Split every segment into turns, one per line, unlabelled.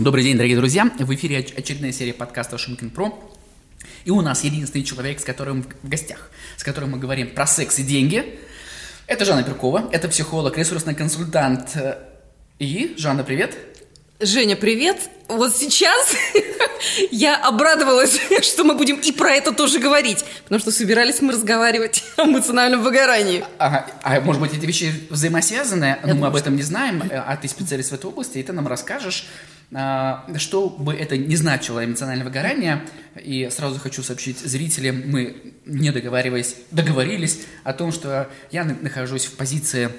Добрый день, дорогие друзья! В эфире очередная серия подкаста Шумкин Про. И у нас единственный человек, с которым в гостях, с которым мы говорим про секс и деньги. Это Жанна Перкова, это психолог, ресурсный консультант. И, Жанна, привет!
Женя, привет! Вот сейчас я обрадовалась, что мы будем и про это тоже говорить, потому что собирались мы разговаривать о эмоциональном выгорании.
Ага, а может быть эти вещи взаимосвязаны, но мы об этом не знаем, а ты специалист в этой области, и ты нам расскажешь, а, что бы это ни значило эмоциональное выгорание, и сразу хочу сообщить зрителям, мы не договариваясь, договорились о том, что я нахожусь в позиции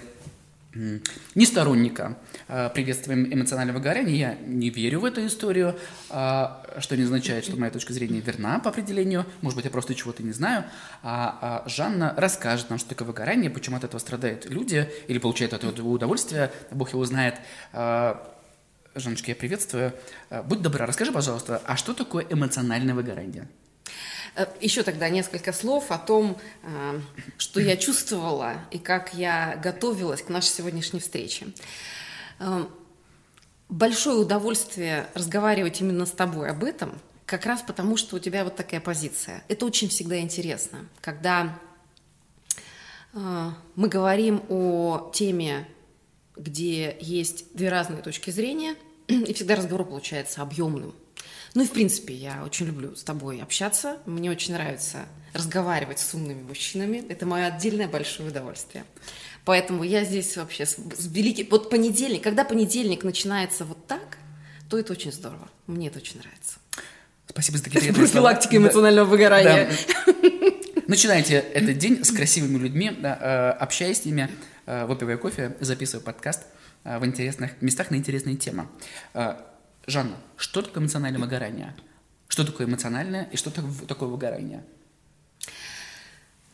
не сторонника а, приветствия эмоционального выгорания. Я не верю в эту историю, а, что не означает, что моя точка зрения верна по определению. Может быть, я просто чего-то не знаю. А Жанна расскажет нам, что такое выгорание, почему от этого страдают люди или получают от этого удовольствие, Бог его знает. Жанночка, я приветствую. Будь добра, расскажи, пожалуйста, а что такое эмоциональное выгорание?
Э, Еще тогда несколько слов о том, э, что я чувствовала и как я готовилась к нашей сегодняшней встрече. Большое удовольствие разговаривать именно с тобой об этом, как раз потому, что у тебя вот такая позиция. Это очень всегда интересно, когда мы говорим о теме где есть две разные точки зрения, и всегда разговор получается объемным. Ну и в принципе я очень люблю с тобой общаться, мне очень нравится разговаривать с умными мужчинами, это мое отдельное большое удовольствие. Поэтому я здесь вообще с, с великим... Вот понедельник, когда понедельник начинается вот так, то это очень здорово. Мне это очень нравится.
Спасибо за такие
Профилактика эмоционального выгорания.
Да. Начинайте этот день с красивыми людьми, да, э, общаясь с ними, Э, выпивая кофе, записываю подкаст э, в интересных местах на интересные темы. Жанна, что такое эмоциональное выгорание? Что такое эмоциональное и что такое выгорание?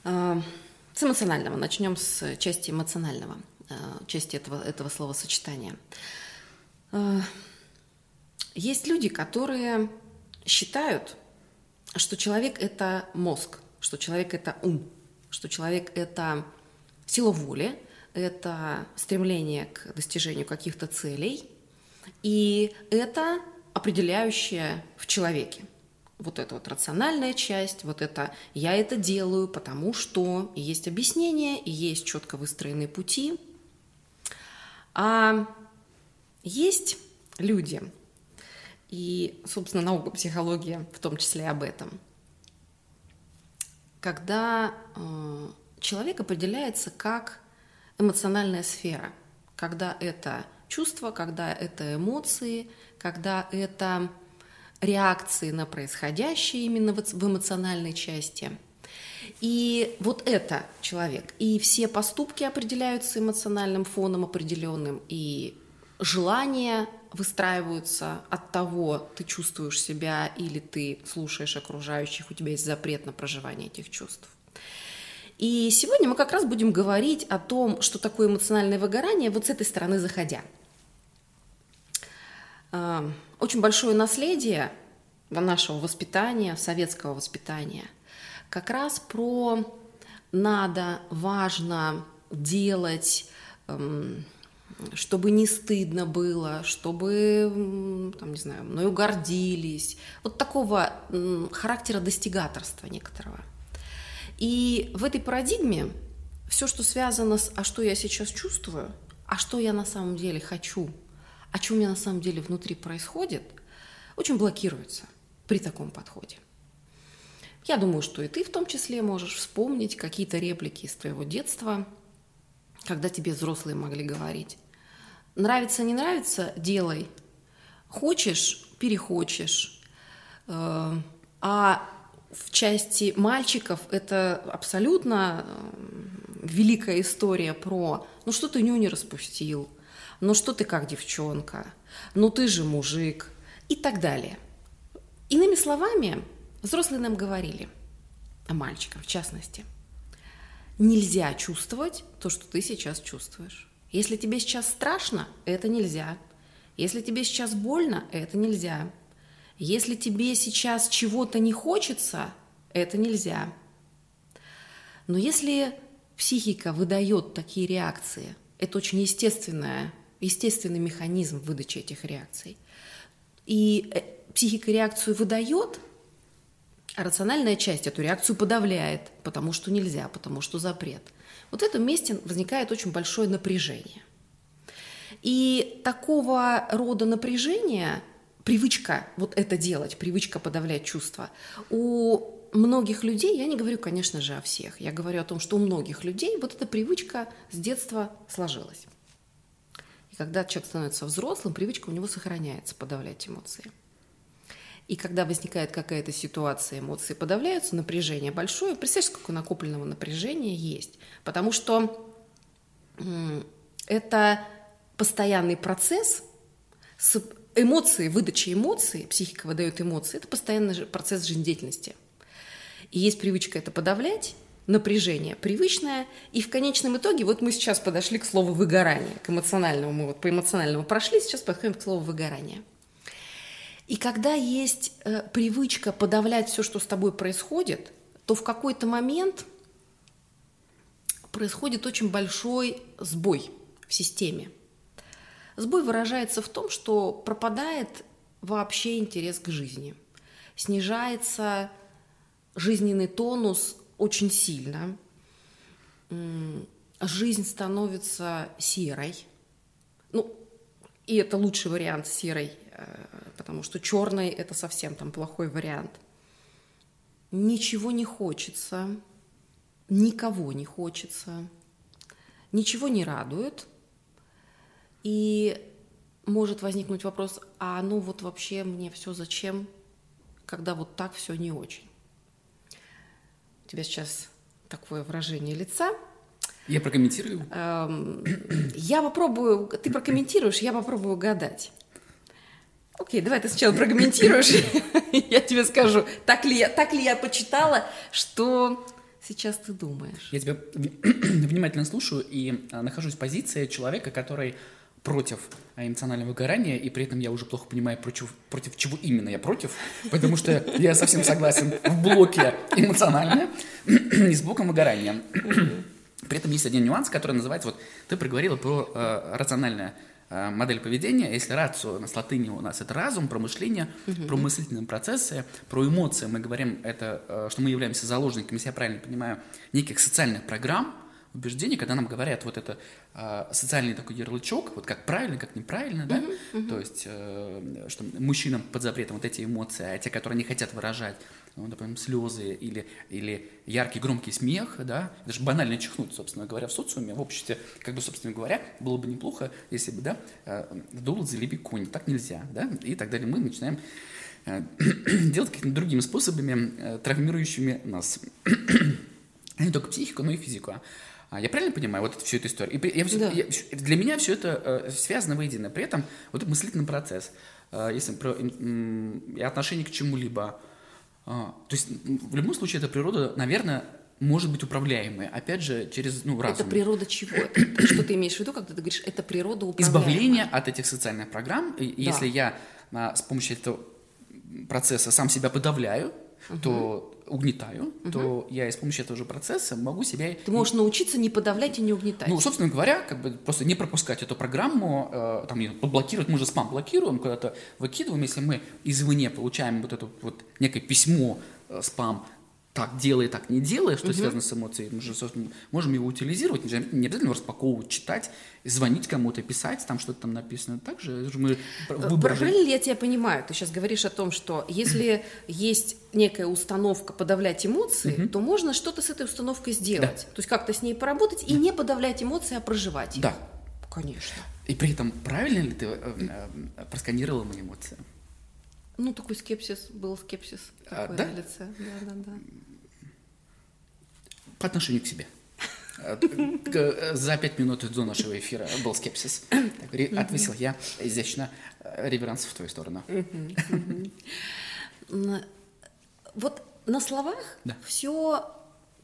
С эмоционального. Начнем с части эмоционального, части этого, этого словосочетания. Есть люди, которые считают, что человек – это мозг, что человек – это ум, что человек – это сила воли, это стремление к достижению каких-то целей, и это определяющее в человеке. Вот эта вот рациональная часть, вот это «я это делаю, потому что…» и есть объяснение, и есть четко выстроенные пути. А есть люди, и, собственно, наука психология в том числе об этом, когда э, человек определяется как эмоциональная сфера, когда это чувства, когда это эмоции, когда это реакции на происходящее именно в эмоциональной части. И вот это человек. И все поступки определяются эмоциональным фоном определенным, и желания выстраиваются от того, ты чувствуешь себя или ты слушаешь окружающих, у тебя есть запрет на проживание этих чувств. И сегодня мы как раз будем говорить о том, что такое эмоциональное выгорание, вот с этой стороны заходя. А, очень большое наследие нашего воспитания, советского воспитания, как раз про надо, важно делать, эм, чтобы не стыдно было, чтобы, там, не знаю, мною гордились. Вот такого характера достигаторства некоторого – и в этой парадигме все, что связано с «а что я сейчас чувствую», «а что я на самом деле хочу», «о чем у меня на самом деле внутри происходит», очень блокируется при таком подходе. Я думаю, что и ты в том числе можешь вспомнить какие-то реплики из твоего детства, когда тебе взрослые могли говорить. Нравится, не нравится – делай. Хочешь – перехочешь. Э, а в части мальчиков это абсолютно великая история про «ну что ты нюни распустил?», «ну что ты как девчонка?», «ну ты же мужик» и так далее. Иными словами, взрослые нам говорили, о мальчиках в частности, нельзя чувствовать то, что ты сейчас чувствуешь. Если тебе сейчас страшно, это нельзя. Если тебе сейчас больно, это нельзя. Если тебе сейчас чего-то не хочется, это нельзя. Но если психика выдает такие реакции, это очень естественная, естественный механизм выдачи этих реакций, И э, психика реакцию выдает, а рациональная часть эту реакцию подавляет, потому что нельзя, потому что запрет. Вот в этом месте возникает очень большое напряжение. И такого рода напряжение, привычка вот это делать, привычка подавлять чувства, у многих людей, я не говорю, конечно же, о всех, я говорю о том, что у многих людей вот эта привычка с детства сложилась. Когда человек становится взрослым, привычка у него сохраняется подавлять эмоции. И когда возникает какая-то ситуация, эмоции подавляются, напряжение большое, представьте, сколько накопленного напряжения есть. Потому что это постоянный процесс с эмоции, выдачи эмоций, психика выдает эмоции, это постоянный процесс жизнедеятельности. И есть привычка это подавлять, напряжение привычное, и в конечном итоге, вот мы сейчас подошли к слову выгорание, к эмоциональному, мы вот по эмоциональному прошли, сейчас подходим к слову выгорание. И когда есть э, привычка подавлять все, что с тобой происходит, то в какой-то момент происходит очень большой сбой в системе. Сбой выражается в том, что пропадает вообще интерес к жизни, снижается жизненный тонус очень сильно, жизнь становится серой. Ну, и это лучший вариант серой, э, потому что черный это совсем там плохой вариант. Ничего не хочется, никого не хочется, ничего не радует. И может возникнуть вопрос, а ну вот вообще мне все зачем, когда вот так все не очень тебя сейчас такое выражение лица.
Я прокомментирую.
Эм, я попробую, ты прокомментируешь, я попробую гадать. Окей, давай ты сначала прокомментируешь, я тебе скажу, так ли я, так ли я почитала, что сейчас ты думаешь.
Я тебя внимательно слушаю и а, нахожусь в позиции человека, который против эмоционального выгорания, и при этом я уже плохо понимаю, против, против чего именно я против, потому что я совсем согласен в блоке эмоциональное и с блоком выгорания. При этом есть один нюанс, который называется, вот ты проговорила про э, рациональное э, модель поведения. Если рацио на латыни у нас это разум, про мышление, угу. про мыслительные процессы, про эмоции мы говорим, это, э, что мы являемся заложниками, если я правильно понимаю, неких социальных программ, убеждений, когда нам говорят вот это э, социальный такой ярлычок, вот как правильно, как неправильно, да, uh-huh, uh-huh. то есть, э, что мужчинам под запретом вот эти эмоции, а те, которые не хотят выражать, ну, допустим, слезы или, или яркий громкий смех, да, даже банально чихнуть, собственно говоря, в социуме, в обществе, как бы, собственно говоря, было бы неплохо, если бы, да, э, дул залеби конь, так нельзя, да, и так далее. Мы начинаем э, делать какими-то другими способами, э, травмирующими нас. не только психику, но и физику. А я правильно понимаю вот всю эту историю? И я, да. я, для меня все это э, связано воедино. При этом вот этот мыслительный процесс, э, если про э, отношение к чему-либо, э, то есть в любом случае эта природа, наверное, может быть управляемой, опять же, через ну, разум.
Это природа чего? Что ты имеешь в виду, когда ты говоришь, это природа управляемая?
Избавление от этих социальных программ. И да. Если я а, с помощью этого процесса сам себя подавляю, угу. то угнетаю, угу. то я с помощью этого же процесса могу себя...
Ты можешь научиться не подавлять и не угнетать.
Ну, собственно говоря, как бы просто не пропускать эту программу, э, там, блокировать, мы же спам блокируем, куда-то выкидываем, если мы извне получаем вот это вот некое письмо, э, спам, так делай, так не делай, что угу. связано с эмоцией. Мы же можем его утилизировать, не обязательно распаковывать, читать, звонить кому-то, писать, там что-то там написано. Также мы
э, выбор... Правильно ли я тебя понимаю? Ты сейчас говоришь о том, что если есть некая установка подавлять эмоции, угу. то можно что-то с этой установкой сделать. Да. То есть как-то с ней поработать и не подавлять эмоции, а проживать их.
Да.
Конечно.
И при этом правильно ли ты э, э, просканировала мои эмоции?
Ну, такой скепсис, был скепсис а, такой
да?
на лице. Да, да, да.
По отношению к себе. Э, за пять минут до нашего эфира был скепсис. Отвесил я изящно э, реверанс в твою сторону.
Вот на словах все,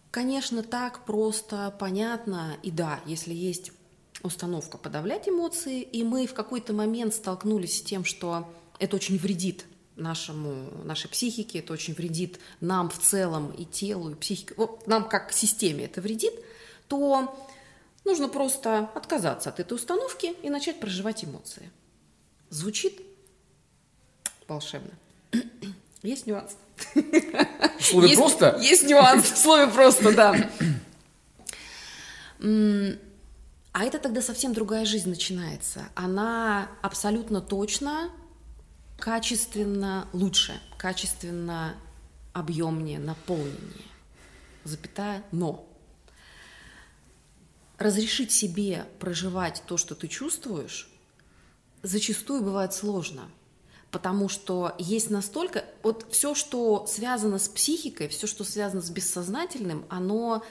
конечно, так просто, понятно. И да, если есть установка подавлять эмоции, и мы в какой-то момент столкнулись с тем, что это очень вредит нашему, нашей психике, это очень вредит нам в целом и телу, и психике, вот нам как системе это вредит, то нужно просто отказаться от этой установки и начать проживать эмоции. Звучит волшебно. Есть нюанс.
В слове
есть,
просто?
Есть нюанс в слове просто, да. А это тогда совсем другая жизнь начинается. Она абсолютно точно, качественно лучше, качественно объемнее, наполненнее. Запятая, но. Разрешить себе проживать то, что ты чувствуешь, зачастую бывает сложно – потому что есть настолько... Вот все, что связано с психикой, все, что связано с бессознательным, оно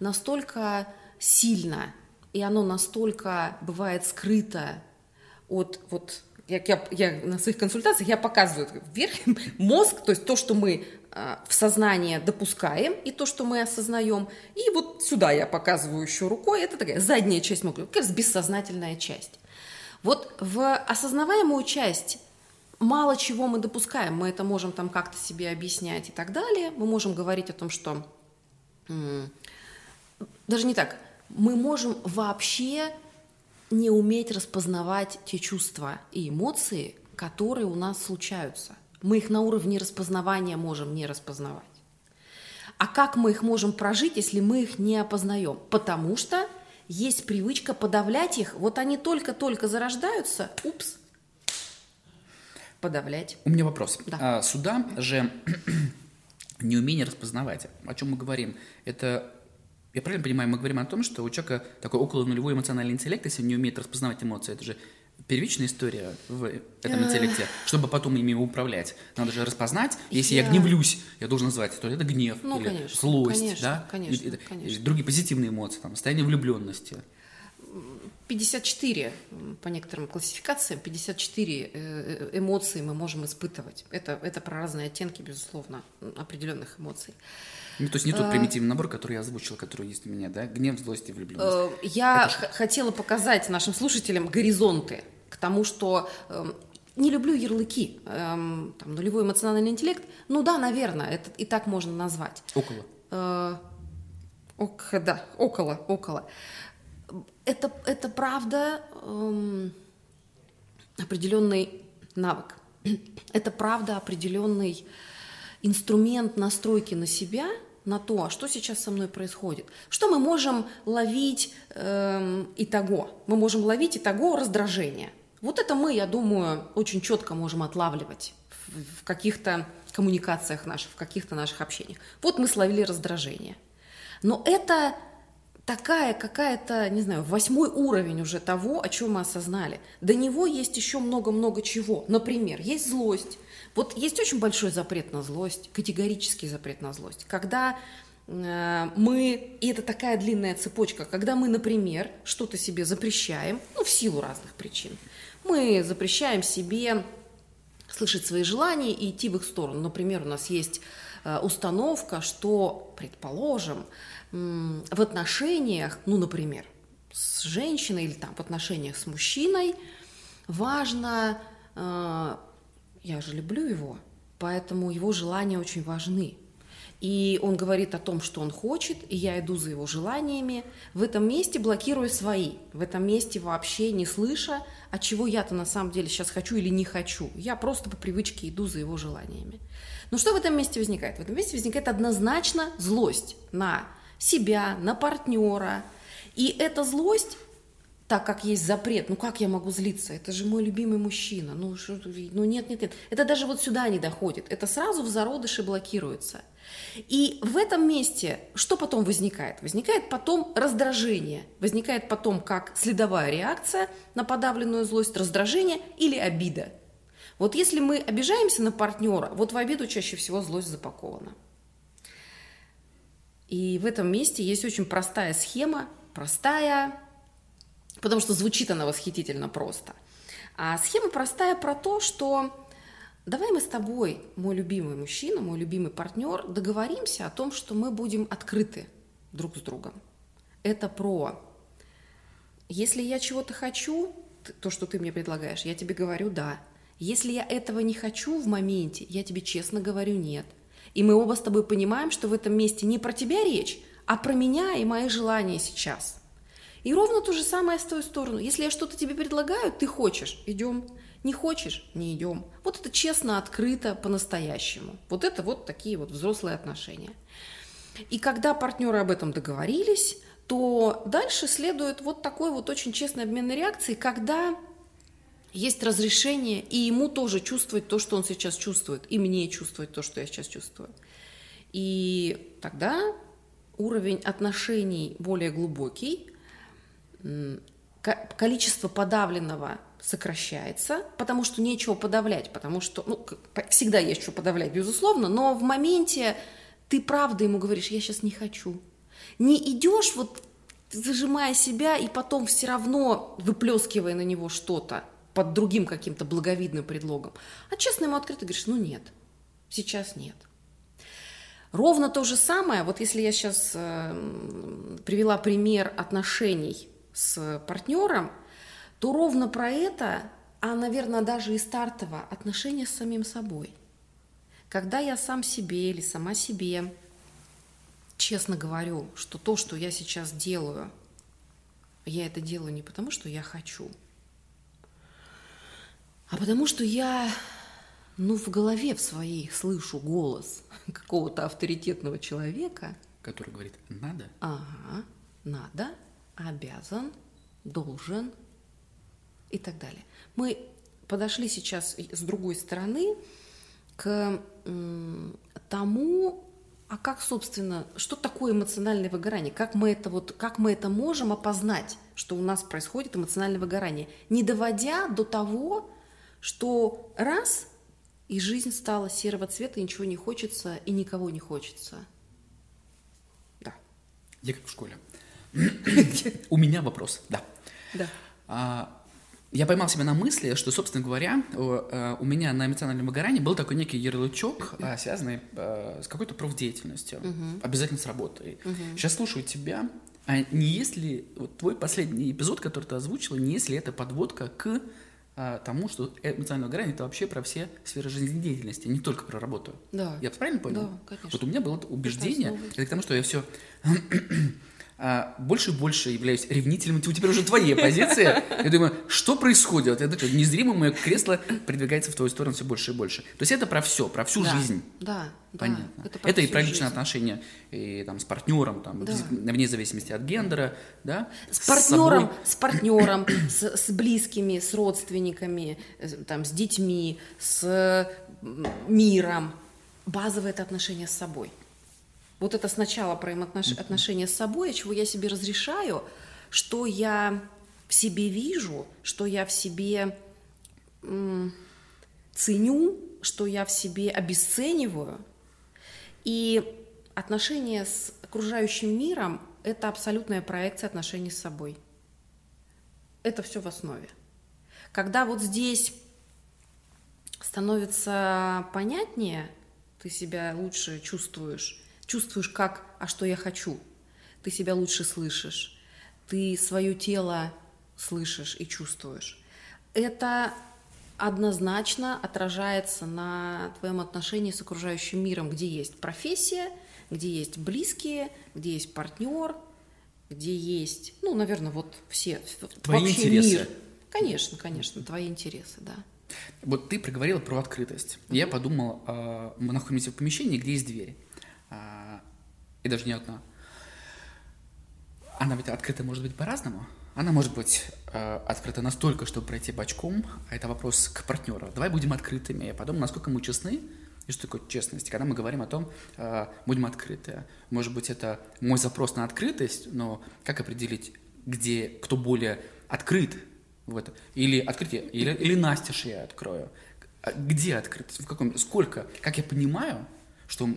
настолько сильно, и оно настолько бывает скрыто от вот я, я, я на своих консультациях я показываю вверх мозг, то есть то, что мы э, в сознание допускаем, и то, что мы осознаем. И вот сюда я показываю еще рукой, это такая задняя часть мозга, как раз бессознательная часть. Вот в осознаваемую часть мало чего мы допускаем. Мы это можем там как-то себе объяснять и так далее. Мы можем говорить о том, что... Даже не так. Мы можем вообще не уметь распознавать те чувства и эмоции, которые у нас случаются. Мы их на уровне распознавания можем не распознавать. А как мы их можем прожить, если мы их не опознаем? Потому что есть привычка подавлять их. Вот они только-только зарождаются, упс, подавлять.
У меня вопрос.
Да.
А, суда же неумение распознавать. О чем мы говорим? Это я правильно понимаю, мы говорим о том, что у человека такой около нулевой эмоциональный интеллект, если он не умеет распознавать эмоции, это же первичная история в этом интеллекте, чтобы потом ими управлять. Надо же распознать, если я, я гневлюсь, я должен назвать, то это гнев
ну,
или
конечно,
злость,
конечно,
да?
Конечно,
и,
конечно.
И другие позитивные эмоции, там, состояние влюбленности.
54, по некоторым классификациям, 54 э, э, эмоции мы можем испытывать. Это, это про разные оттенки, безусловно, определенных эмоций.
Ну, то есть не тот а... примитивный набор, который я озвучил, который есть у меня, да? Гнев, злость и влюбленность.
Э, я это... хотела показать нашим слушателям горизонты к тому, что эм, не люблю ярлыки. Эм, там, нулевой эмоциональный интеллект, ну да, наверное, это и так можно назвать.
Около.
Э, ок, да, около, около это, это правда эм, определенный навык. Это правда определенный инструмент настройки на себя, на то, а что сейчас со мной происходит. Что мы можем ловить эм, итого? Мы можем ловить итого раздражение. Вот это мы, я думаю, очень четко можем отлавливать в каких-то коммуникациях наших, в каких-то наших общениях. Вот мы словили раздражение. Но это такая какая-то, не знаю, восьмой уровень уже того, о чем мы осознали. До него есть еще много-много чего. Например, есть злость. Вот есть очень большой запрет на злость, категорический запрет на злость. Когда э, мы, и это такая длинная цепочка, когда мы, например, что-то себе запрещаем, ну, в силу разных причин, мы запрещаем себе слышать свои желания и идти в их сторону. Например, у нас есть э, установка, что, предположим, в отношениях, ну, например, с женщиной или там в отношениях с мужчиной, важно, э, я же люблю его, поэтому его желания очень важны. И он говорит о том, что он хочет, и я иду за его желаниями. В этом месте блокируя свои, в этом месте вообще не слыша, а чего я-то на самом деле сейчас хочу или не хочу. Я просто по привычке иду за его желаниями. Но что в этом месте возникает? В этом месте возникает однозначно злость на себя, на партнера. И эта злость, так как есть запрет, ну как я могу злиться? Это же мой любимый мужчина. Ну, что, ну нет, нет, нет. Это даже вот сюда не доходит. Это сразу в зародыше блокируется. И в этом месте что потом возникает? Возникает потом раздражение. Возникает потом как следовая реакция на подавленную злость, раздражение или обида. Вот если мы обижаемся на партнера, вот в обиду чаще всего злость запакована. И в этом месте есть очень простая схема, простая, потому что звучит она восхитительно просто. А схема простая про то, что давай мы с тобой, мой любимый мужчина, мой любимый партнер, договоримся о том, что мы будем открыты друг с другом. Это про, если я чего-то хочу, то, что ты мне предлагаешь, я тебе говорю «да». Если я этого не хочу в моменте, я тебе честно говорю «нет». И мы оба с тобой понимаем, что в этом месте не про тебя речь, а про меня и мои желания сейчас. И ровно то же самое с твою сторону. Если я что-то тебе предлагаю, ты хочешь, идем. Не хочешь – не идем. Вот это честно, открыто, по-настоящему. Вот это вот такие вот взрослые отношения. И когда партнеры об этом договорились, то дальше следует вот такой вот очень честный обменной реакции, когда есть разрешение, и ему тоже чувствовать то, что он сейчас чувствует, и мне чувствовать то, что я сейчас чувствую. И тогда уровень отношений более глубокий, количество подавленного сокращается, потому что нечего подавлять, потому что, ну, всегда есть что подавлять, безусловно, но в моменте ты правда ему говоришь, я сейчас не хочу. Не идешь вот зажимая себя и потом все равно выплескивая на него что-то под другим каким-то благовидным предлогом, а честно ему открыто говоришь, ну нет, сейчас нет. Ровно то же самое, вот если я сейчас э, привела пример отношений с партнером, то ровно про это, а, наверное, даже и стартово, отношения с самим собой. Когда я сам себе или сама себе честно говорю, что то, что я сейчас делаю, я это делаю не потому, что я хочу, а потому что я, ну, в голове в своей слышу голос какого-то авторитетного человека.
Который говорит «надо».
Ага, надо, обязан, должен и так далее. Мы подошли сейчас с другой стороны к тому, а как, собственно, что такое эмоциональное выгорание? Как мы это вот, как мы это можем опознать, что у нас происходит эмоциональное выгорание, не доводя до того, что раз и жизнь стала серого цвета, и ничего не хочется, и никого не хочется. Да.
Я как в школе. У меня вопрос, да.
Да.
А, я поймал себя на мысли, что, собственно говоря, э, у меня на эмоциональном выгорании был такой некий ярлычок, а, связанный э, с какой-то профдеятельностью, uh-huh. обязательно с работой. Uh-huh. Сейчас слушаю тебя, а не есть ли вот твой последний эпизод, который ты озвучила, не есть ли это подводка к а, тому, что эмоциональное выгорание это вообще про все сферы жизнедеятельности, не только про работу.
Да.
Я правильно понял?
Да, конечно.
Вот у меня было убеждение, это к тому, что я все больше и больше являюсь ревнителем, это теперь уже твоя позиция. Я думаю, что происходит? Это незримо мое кресло продвигается в твою сторону все больше и больше. То есть это про все, про всю
да,
жизнь.
Да,
Понятно.
Да,
это, это и про личные жизнь. отношения и, там, с партнером, там, да. вне зависимости от гендера, да?
С партнером, с, с партнером, с, с близкими, с родственниками, там, с детьми, с миром. Базовое это отношение с собой. Вот это сначала про отношения с собой, чего я себе разрешаю, что я в себе вижу, что я в себе ценю, что я в себе обесцениваю. И отношения с окружающим миром – это абсолютная проекция отношений с собой. Это все в основе. Когда вот здесь становится понятнее, ты себя лучше чувствуешь, чувствуешь как, а что я хочу. Ты себя лучше слышишь, ты свое тело слышишь и чувствуешь. Это однозначно отражается на твоем отношении с окружающим миром, где есть профессия, где есть близкие, где есть партнер, где есть, ну, наверное, вот все,
твои вообще интересы. мир.
Конечно, конечно, твои интересы, да.
Вот ты проговорила про открытость. Mm-hmm. Я подумал, а, мы находимся в помещении, где есть дверь. А, и даже не одна. Она ведь открыта может быть по-разному. Она может быть э, открыта настолько, чтобы пройти бочком, а это вопрос к партнеру. Давай будем открытыми, а потом, насколько мы честны, и что такое честность? Когда мы говорим о том, э, будем открыты. Может быть, это мой запрос на открытость, но как определить, где, кто более открыт в это? Или открытие, или, или настежь я открою. А где открытость? В каком, сколько? Как я понимаю, что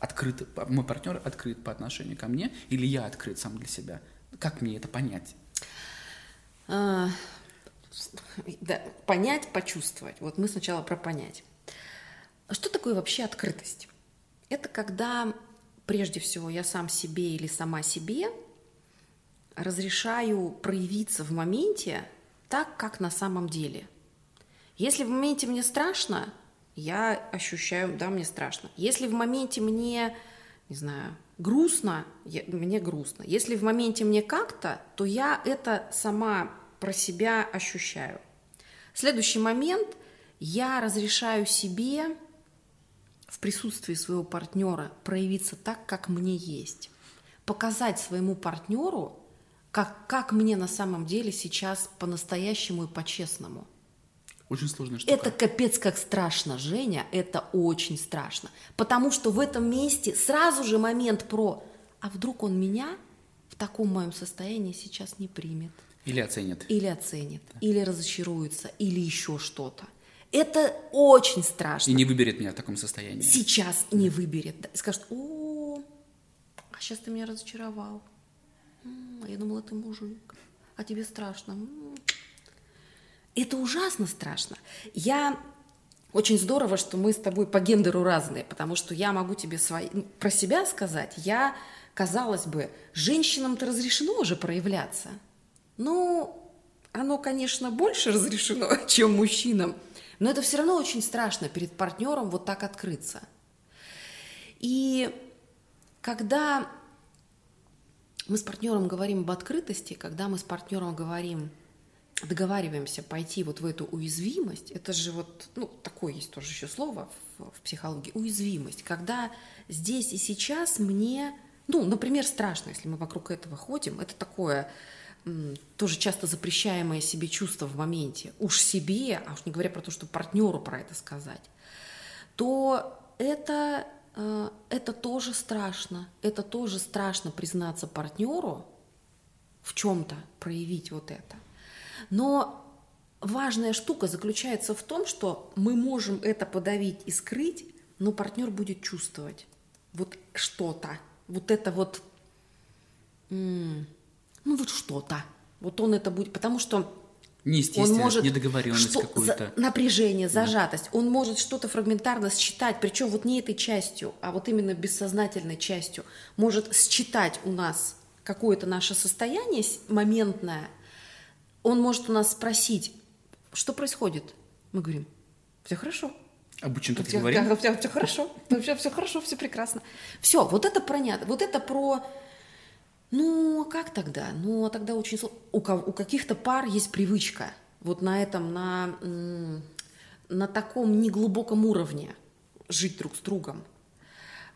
открыт, мой партнер открыт по отношению ко мне, или я открыт сам для себя. Как мне это понять?
А, да, понять, почувствовать. Вот мы сначала про понять. Что такое вообще открытость? Это когда прежде всего я сам себе или сама себе разрешаю проявиться в моменте так, как на самом деле. Если в моменте мне страшно, я ощущаю, да, мне страшно. Если в моменте мне, не знаю, грустно, я, мне грустно. Если в моменте мне как-то, то я это сама про себя ощущаю. Следующий момент – я разрешаю себе в присутствии своего партнера проявиться так, как мне есть. Показать своему партнеру, как, как мне на самом деле сейчас по-настоящему и по-честному.
Очень сложная штука.
Это капец как страшно, Женя, это очень страшно. Потому что в этом месте сразу же момент про «а вдруг он меня в таком моем состоянии сейчас не примет?»
Или оценит.
Или оценит, да. или разочаруется, или еще что-то. Это очень страшно.
И не выберет меня в таком состоянии.
Сейчас не выберет. Да. И скажет, о, а сейчас ты меня разочаровал. А я думала, ты мужик. А тебе страшно. Это ужасно страшно. Я очень здорово, что мы с тобой по гендеру разные, потому что я могу тебе свои, ну, про себя сказать. Я, казалось бы, женщинам-то разрешено уже проявляться. Ну, оно, конечно, больше разрешено, чем мужчинам. Но это все равно очень страшно перед партнером вот так открыться. И когда мы с партнером говорим об открытости, когда мы с партнером говорим, договариваемся пойти вот в эту уязвимость, это же вот, ну, такое есть тоже еще слово в, в психологии, уязвимость, когда здесь и сейчас мне, ну, например, страшно, если мы вокруг этого ходим, это такое, тоже часто запрещаемое себе чувство в моменте, уж себе, а уж не говоря про то, что партнеру про это сказать, то это, э, это тоже страшно. Это тоже страшно признаться партнеру в чем-то, проявить вот это. Но важная штука заключается в том, что мы можем это подавить и скрыть, но партнер будет чувствовать вот что-то, вот это вот ну вот что-то. Вот он это будет, потому что
он может недоговоренность что, какую-то.
За, напряжение, зажатость. Да. Он может что-то фрагментарно считать, причем вот не этой частью, а вот именно бессознательной частью. Может считать у нас какое-то наше состояние моментное. Он может у нас спросить, что происходит? Мы говорим, все хорошо.
Обычно так
все,
говорим.
Все, все хорошо, все, все хорошо, все прекрасно. Все, вот это понятно. Вот это про ну, а как тогда? Ну, а тогда очень сложно. У, у каких-то пар есть привычка вот на этом, на, на таком неглубоком уровне жить друг с другом.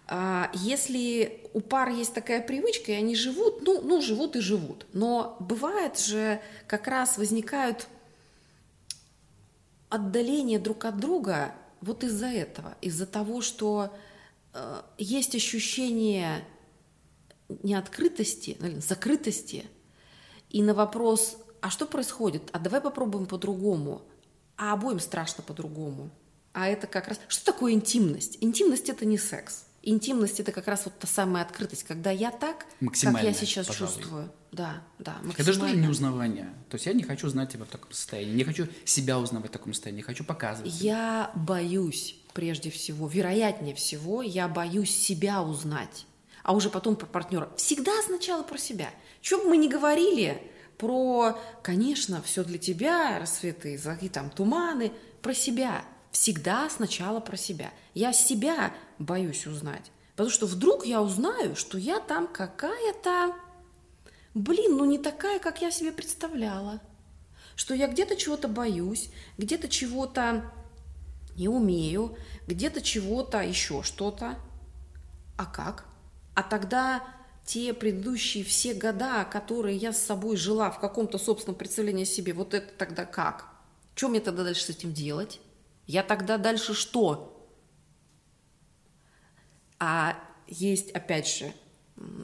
А если у пар есть такая привычка, и они живут, ну, ну, живут и живут. Но бывает же, как раз возникают отдаления друг от друга вот из-за этого, из-за того, что э, есть ощущение не открытости, наверное, закрытости, и на вопрос, а что происходит, а давай попробуем по-другому, а обоим страшно по-другому. А это как раз... Что такое интимность? Интимность – это не секс. Интимность – это как раз вот та самая открытость, когда я так, как я сейчас пожалуй. чувствую. Да, да,
Это же тоже не узнавание. То есть я не хочу знать тебя в таком состоянии, не хочу себя узнавать в таком состоянии, не хочу показывать.
Я боюсь, прежде всего, вероятнее всего, я боюсь себя узнать а уже потом про партнера. Всегда сначала про себя. Чем бы мы ни говорили про, конечно, все для тебя, рассветы, золотые там туманы, про себя. Всегда сначала про себя. Я себя боюсь узнать. Потому что вдруг я узнаю, что я там какая-то, блин, ну не такая, как я себе представляла. Что я где-то чего-то боюсь, где-то чего-то не умею, где-то чего-то еще что-то. А как? А тогда те предыдущие все года, которые я с собой жила в каком-то собственном представлении о себе, вот это тогда как? Что мне тогда дальше с этим делать? Я тогда дальше что? А есть, опять же,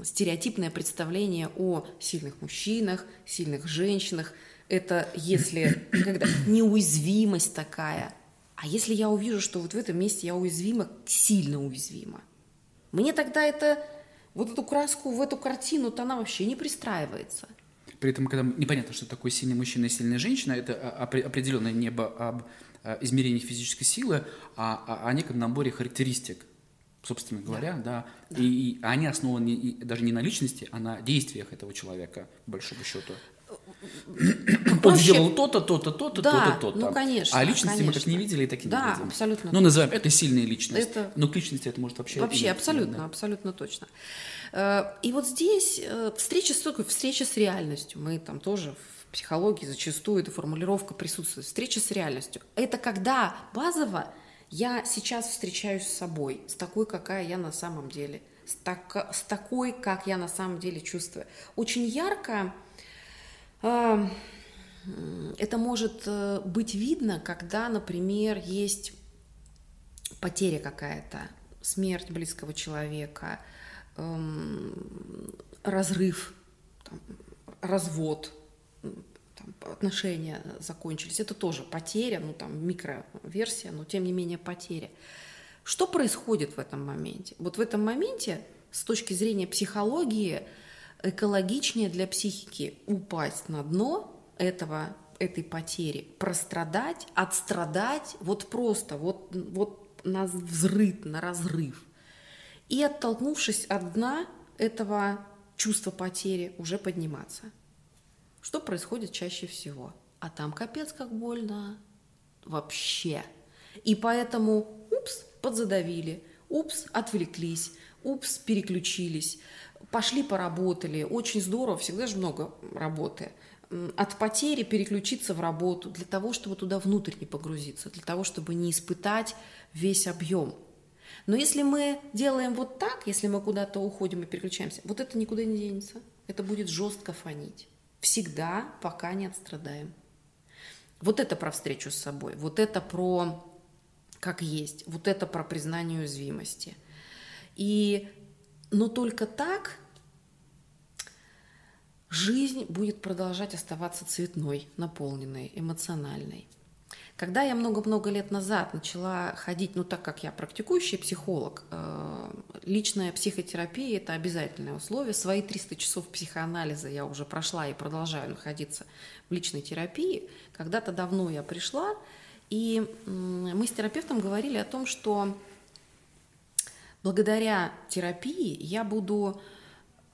стереотипное представление о сильных мужчинах, сильных женщинах. Это если когда неуязвимость такая. А если я увижу, что вот в этом месте я уязвима, сильно уязвима, мне тогда это вот эту краску в эту картину-то она вообще не пристраивается.
При этом, когда непонятно, что такое сильный мужчина и сильная женщина, это определенное небо об измерении физической силы, а о неком наборе характеристик, собственно говоря, да. да. да. И, и они основаны и, даже не на личности, а на действиях этого человека, по большому счету. Он сделал то-то, то-то, то-то,
да,
то-то, то-то.
Ну, конечно.
А личности
конечно.
мы как не видели, так и
да,
не видим.
Да, абсолютно.
Ну, называем это сильная личность.
Это...
Но к личности это может вообще...
Вообще, абсолютно, да. абсолютно точно. Э, и вот здесь э, встреча с, встреча с реальностью. Мы там тоже психологии зачастую эта формулировка присутствует. Встреча с реальностью. Это когда базово я сейчас встречаюсь с собой, с такой, какая я на самом деле, с, так, с такой, как я на самом деле чувствую. Очень ярко э, это может э, быть видно, когда, например, есть потеря какая-то, смерть близкого человека, эм, разрыв, там, развод, отношения закончились. Это тоже потеря, ну там микроверсия, но тем не менее потеря. Что происходит в этом моменте? Вот в этом моменте с точки зрения психологии экологичнее для психики упасть на дно этого, этой потери, прострадать, отстрадать, вот просто, вот, вот на взрыв, на разрыв. И оттолкнувшись от дна этого чувства потери, уже подниматься. Что происходит чаще всего? А там капец как больно. Вообще. И поэтому, упс, подзадавили, упс, отвлеклись, упс, переключились, пошли поработали. Очень здорово, всегда же много работы. От потери переключиться в работу для того, чтобы туда внутрь не погрузиться, для того, чтобы не испытать весь объем. Но если мы делаем вот так, если мы куда-то уходим и переключаемся, вот это никуда не денется. Это будет жестко фонить. Всегда, пока не отстрадаем. Вот это про встречу с собой, вот это про как есть, вот это про признание уязвимости. И, но только так жизнь будет продолжать оставаться цветной, наполненной, эмоциональной. Когда я много-много лет назад начала ходить, ну так как я практикующий психолог, э, личная психотерапия – это обязательное условие. Свои 300 часов психоанализа я уже прошла и продолжаю находиться в личной терапии. Когда-то давно я пришла, и мы с терапевтом говорили о том, что благодаря терапии я буду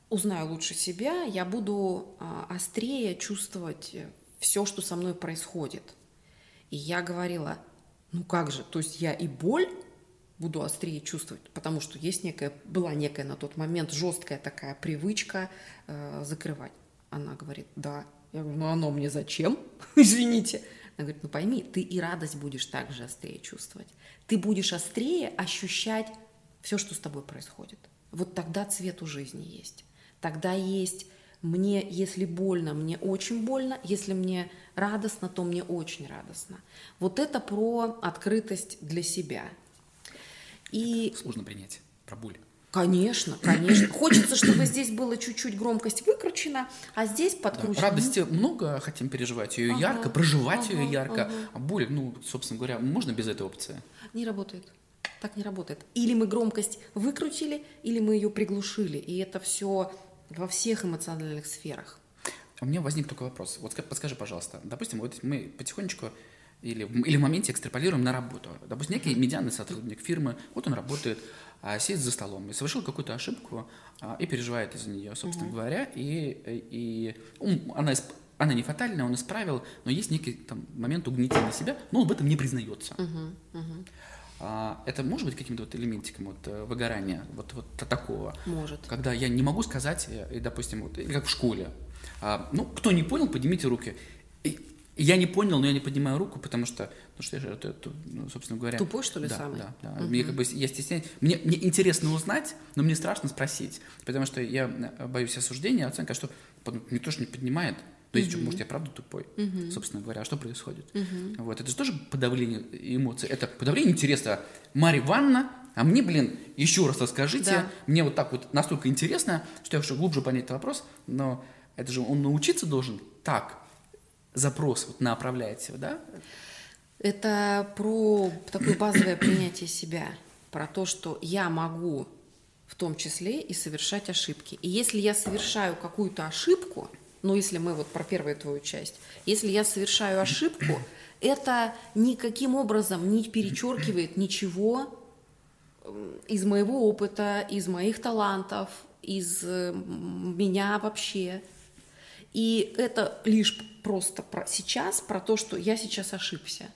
узнаю лучше себя, я буду а, острее чувствовать все, что со мной происходит – и я говорила, ну как же, то есть я и боль буду острее чувствовать, потому что есть некая, была некая на тот момент жесткая такая привычка э, закрывать. Она говорит, да. Я говорю, ну оно мне зачем? Извините. Она говорит, ну пойми, ты и радость будешь также острее чувствовать. Ты будешь острее ощущать все, что с тобой происходит. Вот тогда цвет у жизни есть. Тогда есть мне, если больно, мне очень больно, если мне радостно, то мне очень радостно. Вот это про открытость для себя.
И... Сложно принять про боль.
Конечно, конечно. Хочется, чтобы здесь было чуть-чуть громкость выкручена, а здесь подкручена.
Да, радости много, хотим переживать ее ага, ярко, проживать ага, ее ярко. Ага. А боль, ну, собственно говоря, можно без этой опции?
Не работает. Так не работает. Или мы громкость выкрутили, или мы ее приглушили. И это все во всех эмоциональных сферах.
У меня возник только вопрос. Вот подскажи, пожалуйста, допустим, вот мы потихонечку или, или в моменте экстраполируем на работу. Допустим, некий медианный сотрудник фирмы, вот он работает, а, сидит за столом и совершил какую-то ошибку а, и переживает из-за нее, собственно uh-huh. говоря, и, и он, она, она не фатальная, он исправил, но есть некий там, момент угнетения себя, но он в этом не признается. Uh-huh. Uh-huh. А, это может быть каким-то вот элементиком вот э, выгорания, вот, вот такого?
Может.
Когда я не могу сказать, э, и, допустим, вот, или как в школе, а, ну, кто не понял, поднимите руки. Я не понял, но я не поднимаю руку, потому что, ну что я же, это, это, ну, собственно говоря...
Тупой, что ли,
да,
самый?
Да, да. Угу. Мне как бы, я стесняюсь. Мне, мне интересно узнать, но мне страшно спросить, потому что я э, боюсь осуждения, оценка, что никто же не поднимает, то есть, может, я правда тупой, собственно говоря. А что происходит? Вот, это же тоже подавление эмоций. Это подавление интереса. Марья Ивановна, а мне, блин, еще раз расскажите. Да. Мне вот так вот настолько интересно, что я хочу глубже понять этот вопрос, но это же он научиться должен так запрос вот направлять его, да?
Это про такое базовое принятие себя, про то, что я могу в том числе и совершать ошибки. И если я совершаю какую-то ошибку, ну, если мы вот про первую твою часть, если я совершаю ошибку, это никаким образом не перечеркивает ничего из моего опыта, из моих талантов, из меня вообще. И это лишь просто про сейчас, про то, что я сейчас ошибся.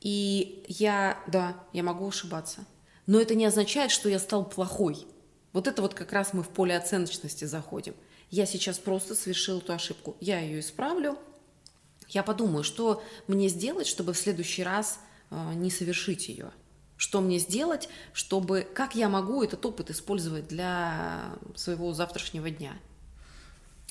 И я, да, я могу ошибаться. Но это не означает, что я стал плохой. Вот это вот как раз мы в поле оценочности заходим. Я сейчас просто совершил эту ошибку. Я ее исправлю. Я подумаю, что мне сделать, чтобы в следующий раз э, не совершить ее. Что мне сделать, чтобы... Как я могу этот опыт использовать для своего завтрашнего дня?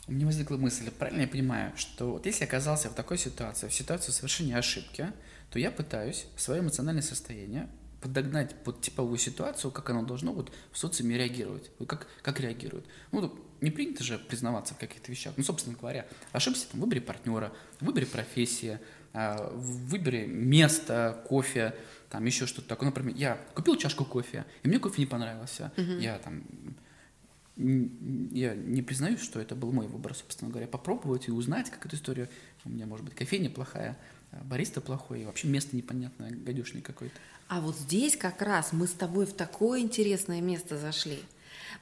У меня возникла мысль, правильно я понимаю, что вот если оказался в такой ситуации, в ситуации совершения ошибки, то я пытаюсь свое эмоциональное состояние подогнать под типовую ситуацию, как оно должно вот в социуме реагировать. Как, как реагирует. Ну, не принято же признаваться в каких-то вещах. Ну, собственно говоря, ошибся там, в выборе партнера, в выборе профессии, а, в выборе места, кофе, там еще что-то такое. Например, я купил чашку кофе, и мне кофе не понравился. Uh-huh. Я там я не признаюсь, что это был мой выбор, собственно говоря, попробовать и узнать, как эту историю. У меня, может быть, кофейня плохая, а бариста плохой, и вообще место непонятное, гадюшный какой-то.
А вот здесь как раз мы с тобой в такое интересное место зашли.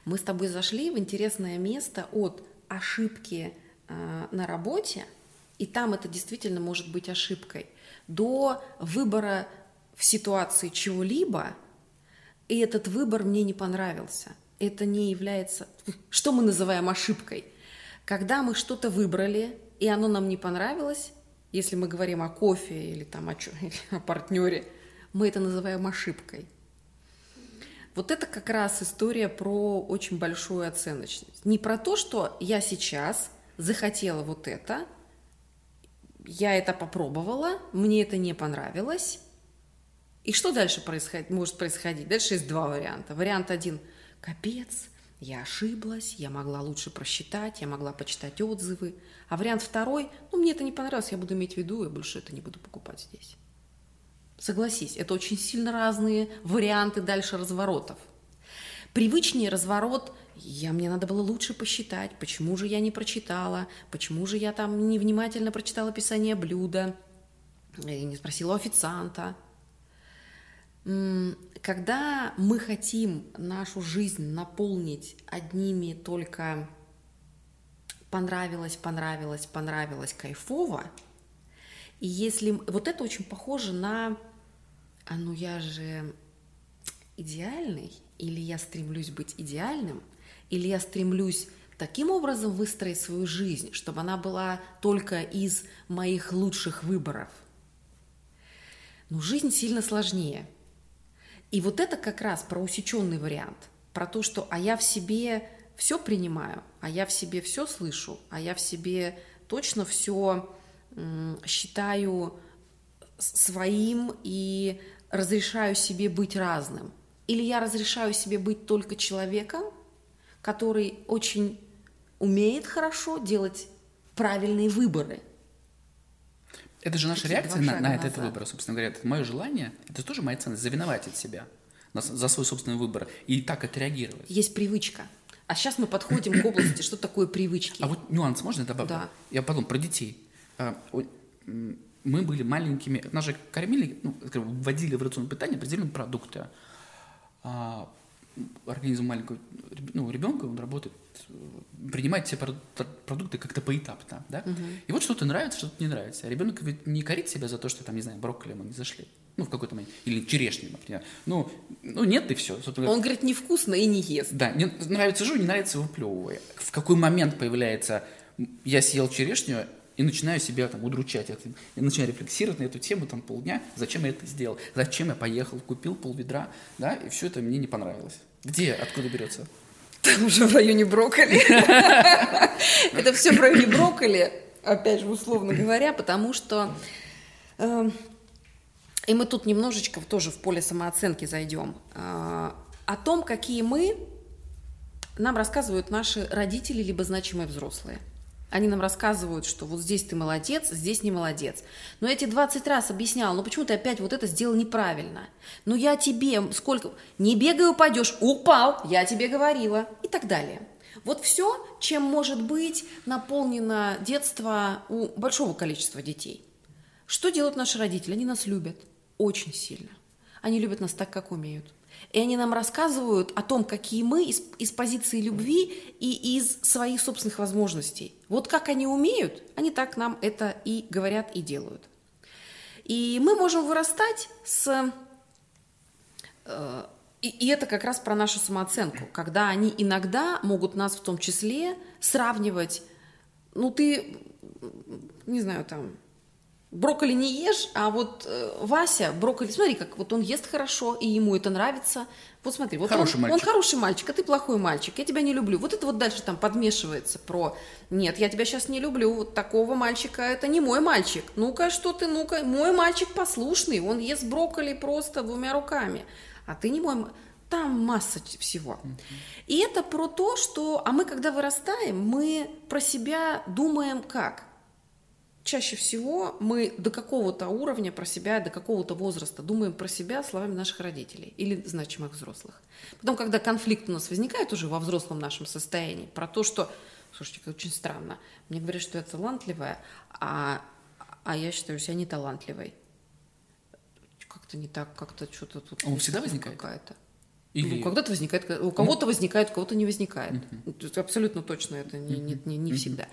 Мы с тобой зашли в интересное место от ошибки э, на работе, и там это действительно может быть ошибкой, до выбора в ситуации чего-либо, и этот выбор мне не понравился. Это не является... Что мы называем ошибкой? Когда мы что-то выбрали, и оно нам не понравилось, если мы говорим о кофе или там о, чё, или о партнере – мы это называем ошибкой. Вот это как раз история про очень большую оценочность. Не про то, что я сейчас захотела вот это, я это попробовала, мне это не понравилось. И что дальше происходит, может происходить? Дальше есть два варианта. Вариант один – капец, я ошиблась, я могла лучше просчитать, я могла почитать отзывы. А вариант второй – ну, мне это не понравилось, я буду иметь в виду, я больше это не буду покупать здесь. Согласись, это очень сильно разные варианты дальше разворотов. Привычнее разворот я, мне надо было лучше посчитать, почему же я не прочитала, почему же я там невнимательно прочитала описание блюда, и не спросила у официанта. Когда мы хотим нашу жизнь наполнить одними только понравилось, понравилось, понравилось, кайфово, и если вот это очень похоже на а ну я же идеальный, или я стремлюсь быть идеальным, или я стремлюсь таким образом выстроить свою жизнь, чтобы она была только из моих лучших выборов. Но жизнь сильно сложнее. И вот это как раз про усеченный вариант, про то, что а я в себе все принимаю, а я в себе все слышу, а я в себе точно все считаю своим и разрешаю себе быть разным, или я разрешаю себе быть только человеком, который очень умеет хорошо делать правильные выборы.
Это же наша Такие реакция на, на этот выбор, собственно говоря. Это мое желание, это тоже моя ценность, завиновать от себя за свой собственный выбор и так отреагировать.
Есть привычка. А сейчас мы подходим к области, что такое привычки.
А вот нюанс можно добавить? Да. Я потом про детей. Мы были маленькими, нас же кормили, ну, вводили в рацион питания определенные продукты. А, организм маленького ну, ребенка, он работает, принимает все продукты как-то поэтапно, да? Угу. И вот что-то нравится, что-то не нравится. А ребенок ведь не корит себя за то, что там, не знаю, брокколи ему не зашли. Ну, в какой-то момент. Или черешни, например. Ну, ну нет, и все.
Он говорит, невкусно и не ест.
Да, не, нравится жу, не нравится выплевывая. В какой момент появляется я съел черешню, и начинаю себя там удручать. Это, и начинаю рефлексировать на эту тему там полдня, зачем я это сделал, зачем я поехал, купил пол ведра, да, и все это мне не понравилось. Где, откуда берется?
Там уже в районе брокколи. Это все в районе брокколи, опять же, условно говоря, потому что... Эм, и мы тут немножечко тоже в поле самооценки зайдем. Э, о том, какие мы, нам рассказывают наши родители либо значимые взрослые. Они нам рассказывают, что вот здесь ты молодец, здесь не молодец. Но я тебе 20 раз объясняла, ну почему ты опять вот это сделал неправильно? Ну я тебе сколько... Не бегай, упадешь. Упал, я тебе говорила. И так далее. Вот все, чем может быть наполнено детство у большого количества детей. Что делают наши родители? Они нас любят очень сильно. Они любят нас так, как умеют. И они нам рассказывают о том, какие мы из, из позиции любви и из своих собственных возможностей. Вот как они умеют, они так нам это и говорят, и делают. И мы можем вырастать с э, И, и это как раз про нашу самооценку, когда они иногда могут нас в том числе сравнивать, ну ты, не знаю, там, брокколи не ешь, а вот э, Вася брокколи, смотри, как вот он ест хорошо, и ему это нравится. Вот смотри, вот
Хороший
он,
мальчик.
он хороший мальчик, а ты плохой мальчик, я тебя не люблю. Вот это вот дальше там подмешивается про «нет, я тебя сейчас не люблю, вот такого мальчика, это не мой мальчик». Ну-ка, что ты, ну-ка, мой мальчик послушный, он ест брокколи просто двумя руками, а ты не мой Там масса всего. И это про то, что... А мы, когда вырастаем, мы про себя думаем как? Чаще всего мы до какого-то уровня про себя, до какого-то возраста думаем про себя словами наших родителей или значимых взрослых. Потом, когда конфликт у нас возникает уже во взрослом нашем состоянии, про то, что, слушайте, как очень странно, мне говорят, что я талантливая, а, а я считаю себя не талантливой. Как-то не так, как-то что-то тут...
Он всегда возникает?
Какая-то.
Или-
Ну, когда-то возникает, у кого-то возникает, у кого-то не возникает. Есть Абсолютно точно это не, не, не, не всегда.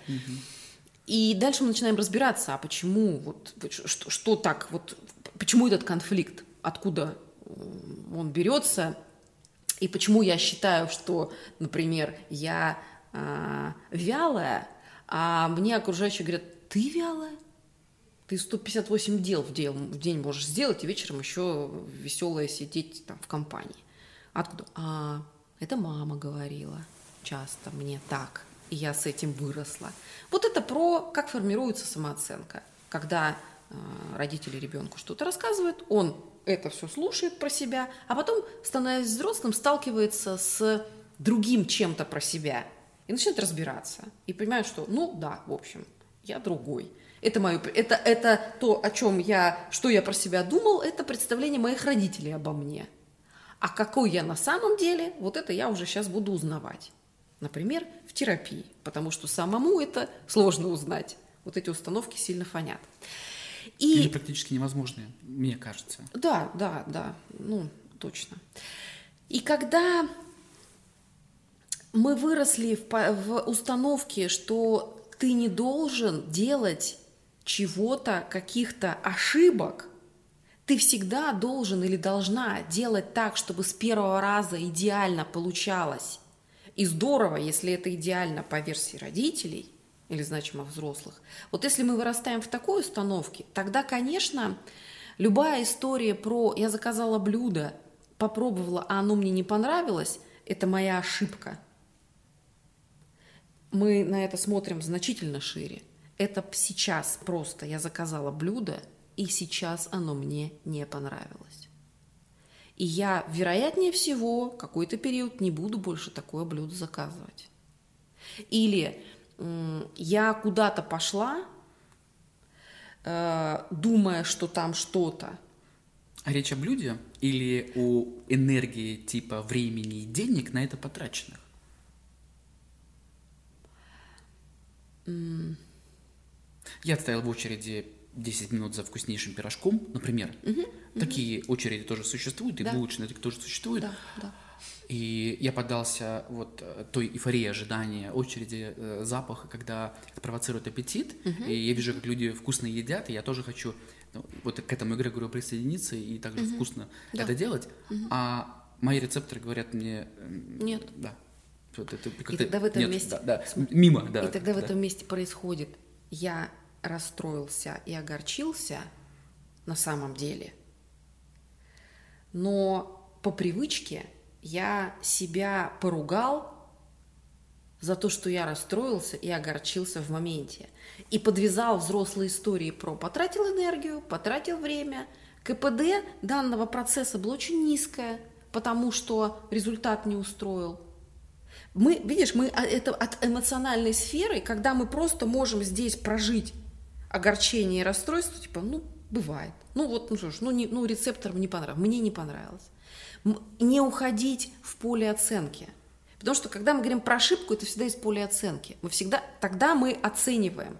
И дальше мы начинаем разбираться, а почему, вот, что, что так, вот, почему этот конфликт, откуда м, он берется, и почему я считаю, что, например, я а, вялая, а мне окружающие говорят, ты вялая? Ты 158 дел в, дел в день можешь сделать, и вечером еще веселая сидеть там в компании. Откуда? А, это мама говорила часто мне так, и я с этим выросла. Вот это про как формируется самооценка. Когда э, родители ребенку что-то рассказывают, он это все слушает про себя, а потом, становясь взрослым, сталкивается с другим чем-то про себя и начинает разбираться. И понимает, что, ну да, в общем, я другой. Это, мое, это, это то, о чем я, что я про себя думал, это представление моих родителей обо мне. А какой я на самом деле, вот это я уже сейчас буду узнавать. Например, терапии, потому что самому это сложно узнать. Вот эти установки сильно фонят. И
Или практически невозможные, мне кажется.
да, да, да, ну, точно. И когда мы выросли в, в установке, что ты не должен делать чего-то, каких-то ошибок, ты всегда должен или должна делать так, чтобы с первого раза идеально получалось. И здорово, если это идеально по версии родителей или значимых взрослых. Вот если мы вырастаем в такой установке, тогда, конечно, любая история про «я заказала блюдо, попробовала, а оно мне не понравилось», это моя ошибка. Мы на это смотрим значительно шире. Это сейчас просто я заказала блюдо, и сейчас оно мне не понравилось. И я, вероятнее всего, какой-то период не буду больше такое блюдо заказывать. Или я куда-то пошла, э, думая, что там что-то.
А речь о блюде или о энергии типа времени и денег на это потраченных? Я стоял в очереди 10 минут за вкуснейшим пирожком, например. Такие очереди тоже существуют, и
Да.
булочные тоже существуют.
Да, да.
И я поддался вот э, той эйфории ожидания очереди, э, запаха, когда это провоцирует аппетит, и я вижу, как люди вкусно едят, и я тоже хочу ну, вот к этому эгрегору присоединиться и также вкусно
Да.
это делать. А мои рецепторы говорят мне... м,
Нет.
Да. Вот это
И тогда в этом
нет,
месте...
да, да, мимо, да.
И тогда в
да.
этом месте происходит, я расстроился и огорчился на самом деле, но по привычке я себя поругал за то, что я расстроился и огорчился в моменте. И подвязал взрослые истории про потратил энергию, потратил время. КПД данного процесса было очень низкое, потому что результат не устроил. Мы, видишь, мы а- это от эмоциональной сферы, когда мы просто можем здесь прожить огорчение и расстройство, типа, ну, бывает. Ну, вот, ну что ж, ну, не, ну рецепторам не понравилось, мне не понравилось. Не уходить в поле оценки. Потому что, когда мы говорим про ошибку, это всегда из поля оценки. Мы всегда, тогда мы оцениваем.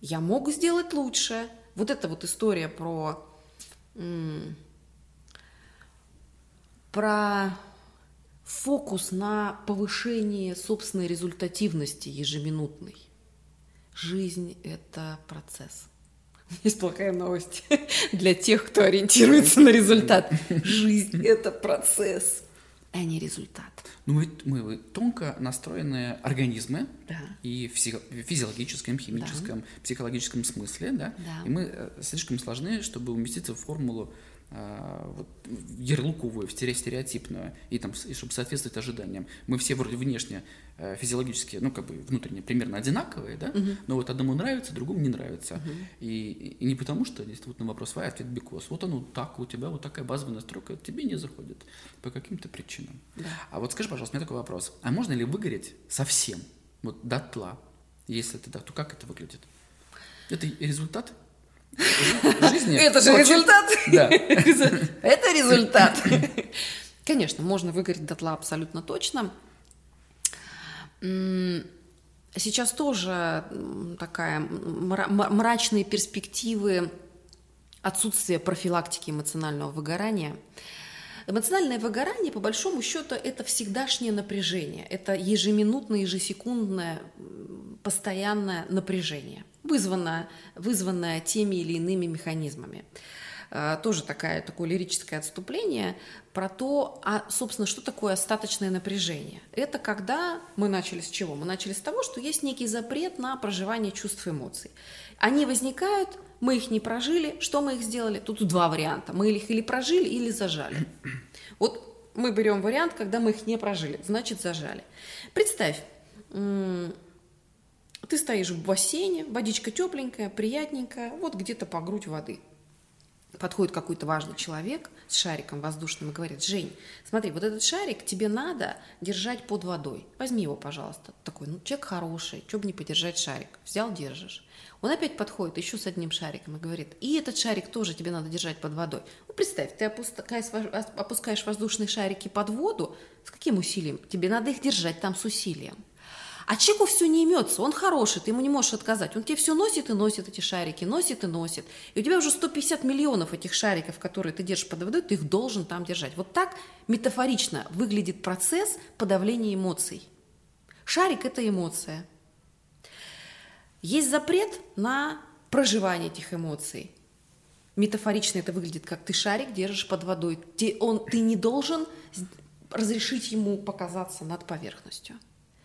Я могу сделать лучше. Вот эта вот история про, про фокус на повышение собственной результативности ежеминутной. Жизнь – это процесс. Есть плохая новость для тех, кто ориентируется на результат. Жизнь – это процесс, а не результат.
Ну, ведь мы тонко настроенные организмы
Да.
и в физи- в физиологическом, химическом, психологическом смысле, да?
Да.
И мы э, слишком сложны, чтобы уместиться в формулу вот, в ярлыковую, стереотипную, и, там, и чтобы соответствовать ожиданиям. Мы все вроде внешне э, физиологически, ну, как бы внутренне примерно одинаковые, да? Но вот одному нравится, другому не нравится. И, и- и не потому, что здесь вот на вопрос why ответ because. Вот оно так, у тебя вот такая базовая настройка, тебе не заходит по каким-то причинам. А вот скажи, пожалуйста, у меня такой вопрос. А можно ли выгореть совсем, вот дотла? Если это так, то как это выглядит? Это результат жизни?
Это же
Очень-
результат.
Да.
Это результат. Конечно, можно выгореть дотла абсолютно точно. Сейчас тоже такая мрачные перспективы отсутствия профилактики эмоционального выгорания. Эмоциональное выгорание, по большому счету, это всегдашнее напряжение. Это ежеминутное, ежесекундное, постоянное напряжение, вызванное, вызванное теми или иными механизмами. Э, Тоже такая, такое лирическое отступление про то, а, собственно, что такое остаточное напряжение. Это когда мы начали с чего? Мы начали с того, что есть некий запрет на проживание чувств и эмоций. Они возникают, мы их не прожили, что мы их сделали? Тут два варианта. Мы их или прожили, или зажали. Вот мы берем вариант, когда мы их не прожили, значит зажали. Представь, ты стоишь в бассейне, водичка тепленькая, приятненькая, вот где-то по грудь воды. Подходит какой-то важный человек с шариком воздушным и говорит, Жень, смотри, вот этот шарик тебе надо держать под водой. Возьми его, пожалуйста. Такой, ну, человек хороший, что бы не подержать шарик. Взял, держишь. Он опять подходит еще с одним шариком и говорит, и этот шарик тоже тебе надо держать под водой. Ну, представь, ты опускаешь, опускаешь воздушные шарики под воду, с каким усилием? Тебе надо их держать там с усилием. А человеку все не имется, он хороший, ты ему не можешь отказать. Он тебе все носит и носит эти шарики, носит и носит. И у тебя уже 150 миллионов этих шариков, которые ты держишь под водой, ты их должен там держать. Вот так метафорично выглядит процесс подавления эмоций. Шарик – это эмоция. Есть запрет на проживание этих эмоций. Метафорично это выглядит, как ты шарик держишь под водой. Ты, он, ты не должен разрешить ему показаться над поверхностью.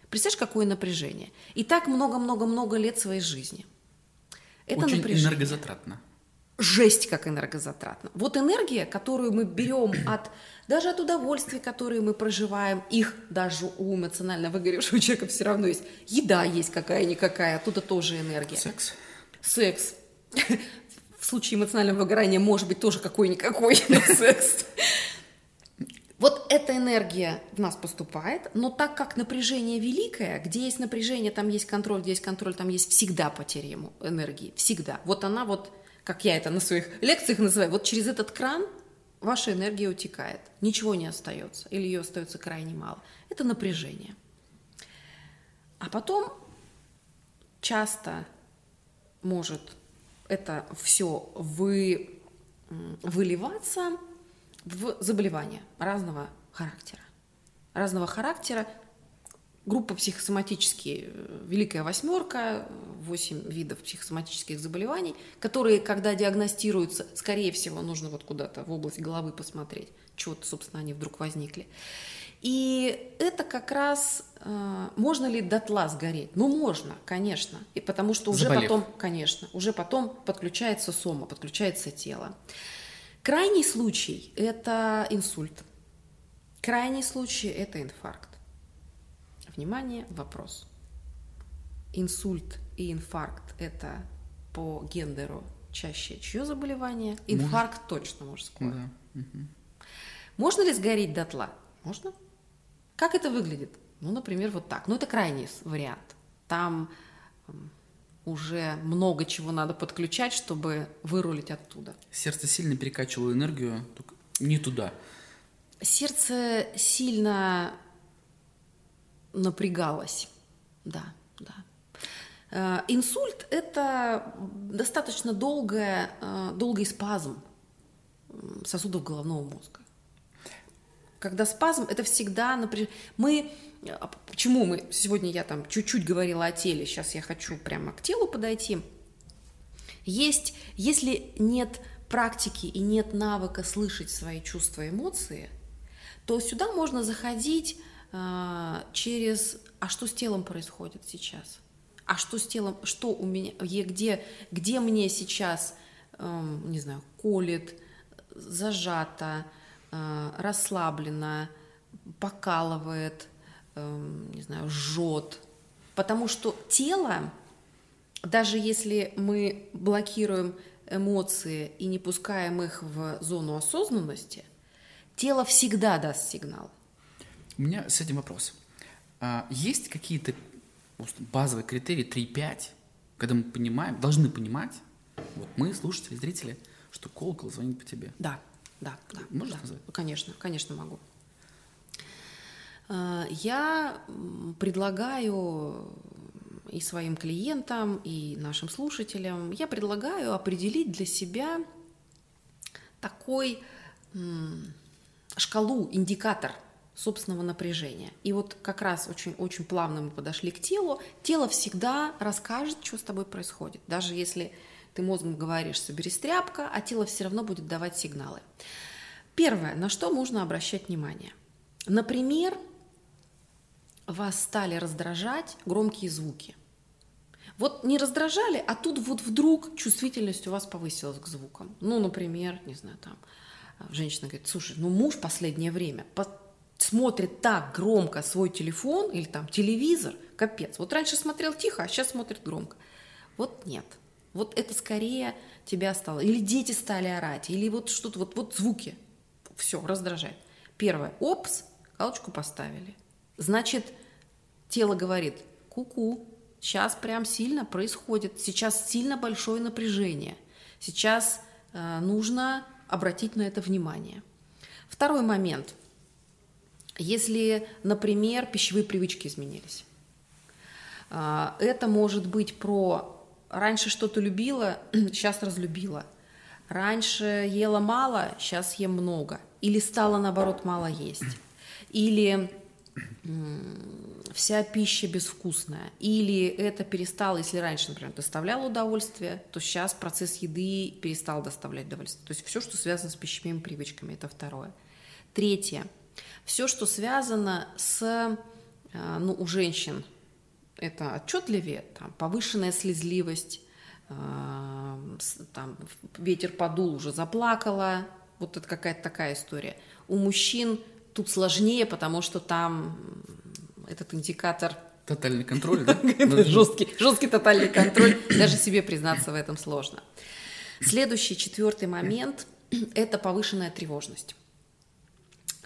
Представляешь, какое напряжение? И так много-много-много лет своей жизни. Это
Очень
напряжение.
энергозатратно.
Жесть, как энергозатратно. Вот энергия, которую мы берем от даже от удовольствий, которые мы проживаем, их даже у эмоционально выгоревшего человека все равно есть. Еда есть какая-никакая, оттуда тоже энергия.
Секс.
Секс. В случае эмоционального выгорания может быть тоже какой-никакой но секс. Эта энергия в нас поступает, но так как напряжение великое, где есть напряжение, там есть контроль, где есть контроль, там есть всегда потеря ему энергии, всегда. Вот она вот, как я это на своих лекциях называю, вот через этот кран ваша энергия утекает, ничего не остается, или ее остается крайне мало. Это напряжение. А потом часто может это все вы, выливаться в заболевания разного характера. Разного характера. Группа психосоматические, э, Великая Восьмерка, 8 видов психосоматических заболеваний, которые, когда диагностируются, скорее всего, нужно вот куда-то в область головы посмотреть, чего-то, собственно, они вдруг возникли. И это как раз, э, можно ли дотла сгореть? Ну, можно, конечно. И потому что уже
Заболев.
потом, конечно, уже потом подключается сома, подключается тело. Крайний случай – это инсульт. Крайний случай – это инфаркт. Внимание, вопрос. Инсульт и инфаркт – это по гендеру чаще чье заболевание? Инфаркт точно мужское.
Да.
Можно ли сгореть дотла? Можно. Как это выглядит? Ну, например, вот так. Ну, это крайний вариант. Там уже много чего надо подключать, чтобы вырулить оттуда.
Сердце сильно перекачивало энергию, не туда.
Сердце сильно напрягалось. Да, да. Э, Инсульт – это достаточно долгая, э, долгий спазм сосудов головного мозга. Когда спазм, это всегда напряжение. Мы, а почему мы, сегодня я там чуть-чуть говорила о теле, сейчас я хочу прямо к телу подойти. Есть, если нет практики и нет навыка слышать свои чувства и эмоции, то сюда можно заходить э, через «а что с телом происходит сейчас?» а что с телом, что у меня, где, где мне сейчас, э, не знаю, колет, зажато, э, расслаблено, покалывает, э, не знаю, жжет. Потому что тело, даже если мы блокируем эмоции и не пускаем их в зону осознанности, тело всегда даст сигнал.
У меня с этим вопрос. А есть какие-то базовый критерий 3-5, когда мы понимаем, должны понимать, вот мы, слушатели, зрители, что колокол звонит по тебе.
Да, да, да.
Можешь
да.
назвать?
Конечно, конечно могу. А, я предлагаю и своим клиентам, и нашим слушателям, я предлагаю определить для себя такой шкалу, индикатор – собственного напряжения. И вот как раз очень-очень плавно мы подошли к телу. Тело всегда расскажет, что с тобой происходит. Даже если ты мозгом говоришь «соберись тряпка», а тело все равно будет давать сигналы. Первое, на что нужно обращать внимание. Например, вас стали раздражать громкие звуки. Вот не раздражали, а тут вот вдруг чувствительность у вас повысилась к звукам. Ну, например, не знаю, там, женщина говорит, слушай, ну муж последнее время смотрит так громко свой телефон или там телевизор, капец. Вот раньше смотрел тихо, а сейчас смотрит громко. Вот нет. Вот это скорее тебя стало. Или дети стали орать, или вот что-то, вот, вот звуки. Все, раздражает. Первое. Опс, галочку поставили. Значит, тело говорит, ку-ку, сейчас прям сильно происходит, сейчас сильно большое напряжение. Сейчас э, нужно обратить на это внимание. Второй момент. Если, например, пищевые привычки изменились. А, это может быть про раньше что-то любила, сейчас разлюбила. Раньше ела мало, сейчас ем много. Или стало, наоборот, мало есть. Или вся пища безвкусная. Или это перестало, если раньше, например, доставляло удовольствие, то сейчас процесс еды перестал доставлять удовольствие. То есть все, что связано с пищевыми привычками, это второе. Третье – все, что связано с, э, ну, у женщин, это отчетливее, там, повышенная слезливость, э, там, ветер подул, уже заплакала, вот это какая-то такая история. У мужчин тут сложнее, потому что там этот индикатор
Тотальный контроль, да?
жесткий, жесткий тотальный контроль. Даже себе признаться в этом сложно. Следующий, четвертый момент – это повышенная тревожность.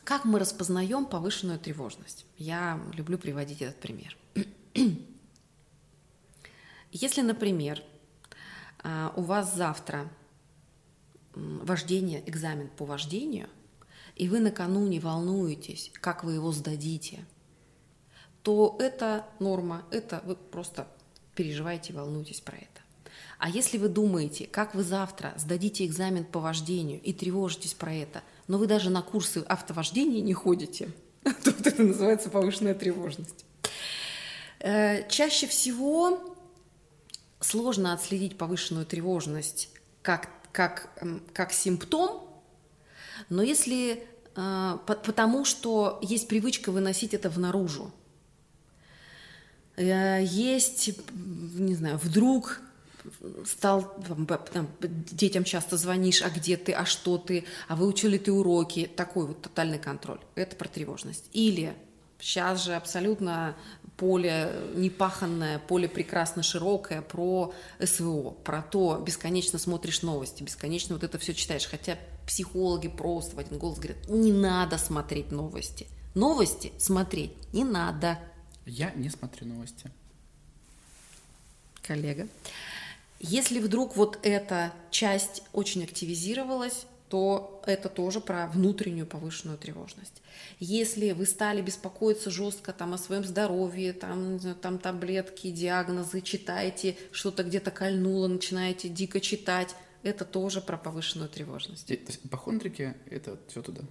Как мы распознаем повышенную тревожность? Я люблю приводить этот пример. Если, например, а, у вас завтра вождение, экзамен по вождению, и вы накануне волнуетесь, как вы его сдадите, то это норма, это вы просто переживаете, волнуетесь про это. А если вы думаете, как вы завтра сдадите экзамен по вождению и тревожитесь про это, но вы даже на курсы автовождения не ходите, то вот это называется повышенная тревожность. Э, чаще всего сложно отследить повышенную тревожность как, как, как симптом, но если э, потому что есть привычка выносить это в наружу. Э, есть, не знаю, вдруг стал там, детям часто звонишь, а где ты, а что ты, а выучили ты уроки, такой вот тотальный контроль. Это про тревожность. Или сейчас же абсолютно поле непаханное, поле прекрасно широкое про СВО, про то, бесконечно смотришь новости, бесконечно вот это все читаешь. Хотя психологи просто в один голос говорят, не надо смотреть новости. Новости смотреть не надо.
Я не смотрю новости.
Коллега. Если вдруг вот эта часть очень активизировалась, то это тоже про внутреннюю повышенную тревожность. Если вы стали беспокоиться жестко там, о своем здоровье, там, там таблетки, диагнозы, читаете, что-то где-то кольнуло, начинаете дико читать, это тоже про повышенную тревожность.
И, ипохондрики – это все туда?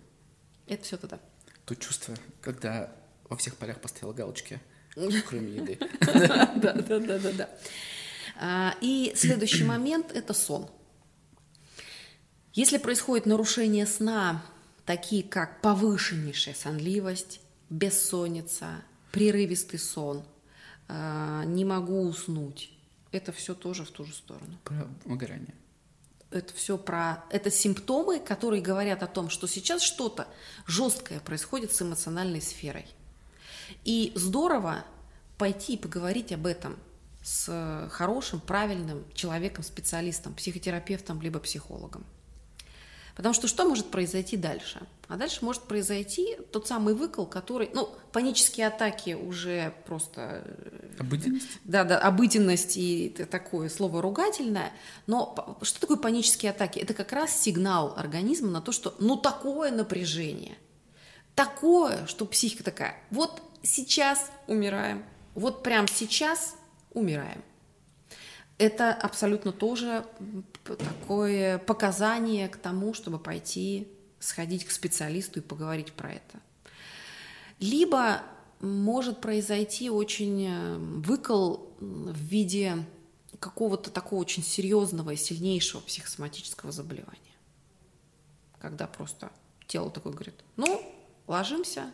Это все туда.
То чувство, когда во всех полях поставила галочки, кроме еды.
Да, да, да, да, да. А, и следующий момент – это сон. Если происходит нарушение сна, такие как повышеннейшая сонливость, бессонница, прерывистый сон, а, не могу уснуть, это все тоже в ту же сторону.
Про выгорание.
Это все про... Это симптомы, которые говорят о том, что сейчас что-то жесткое происходит с эмоциональной сферой. И здорово пойти и поговорить об этом с хорошим, правильным человеком, специалистом, психотерапевтом либо психологом. Потому что что может произойти дальше? А дальше может произойти тот самый выкол, который, ну, панические атаки уже просто...
Э, обыденность?
Да, да, обыденность и такое слово ругательное. Но что такое панические атаки? Это как раз сигнал организма на то, что ну такое напряжение, такое, что психика такая, вот сейчас умираем, вот прямо сейчас умираем это абсолютно тоже такое показание к тому, чтобы пойти сходить к специалисту и поговорить про это. Либо может произойти очень э, выкол в виде какого-то такого очень серьезного и сильнейшего психосоматического заболевания. Когда просто тело такое говорит, ну, ложимся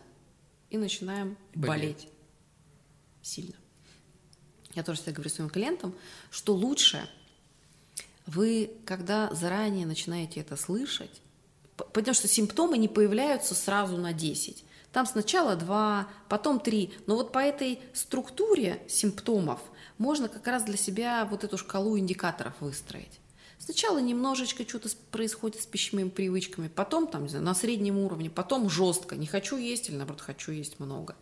и начинаем болеть, болеть сильно я тоже всегда говорю своим клиентам, что лучше вы, когда заранее начинаете это слышать, потому что симптомы не появляются сразу на 10. Там сначала 2, потом 3. Но вот по этой структуре симптомов можно как раз для себя вот эту шкалу индикаторов выстроить. Сначала немножечко что-то происходит с пищевыми привычками, потом там, не знаю, на среднем уровне, потом жестко, не хочу есть или наоборот хочу есть много.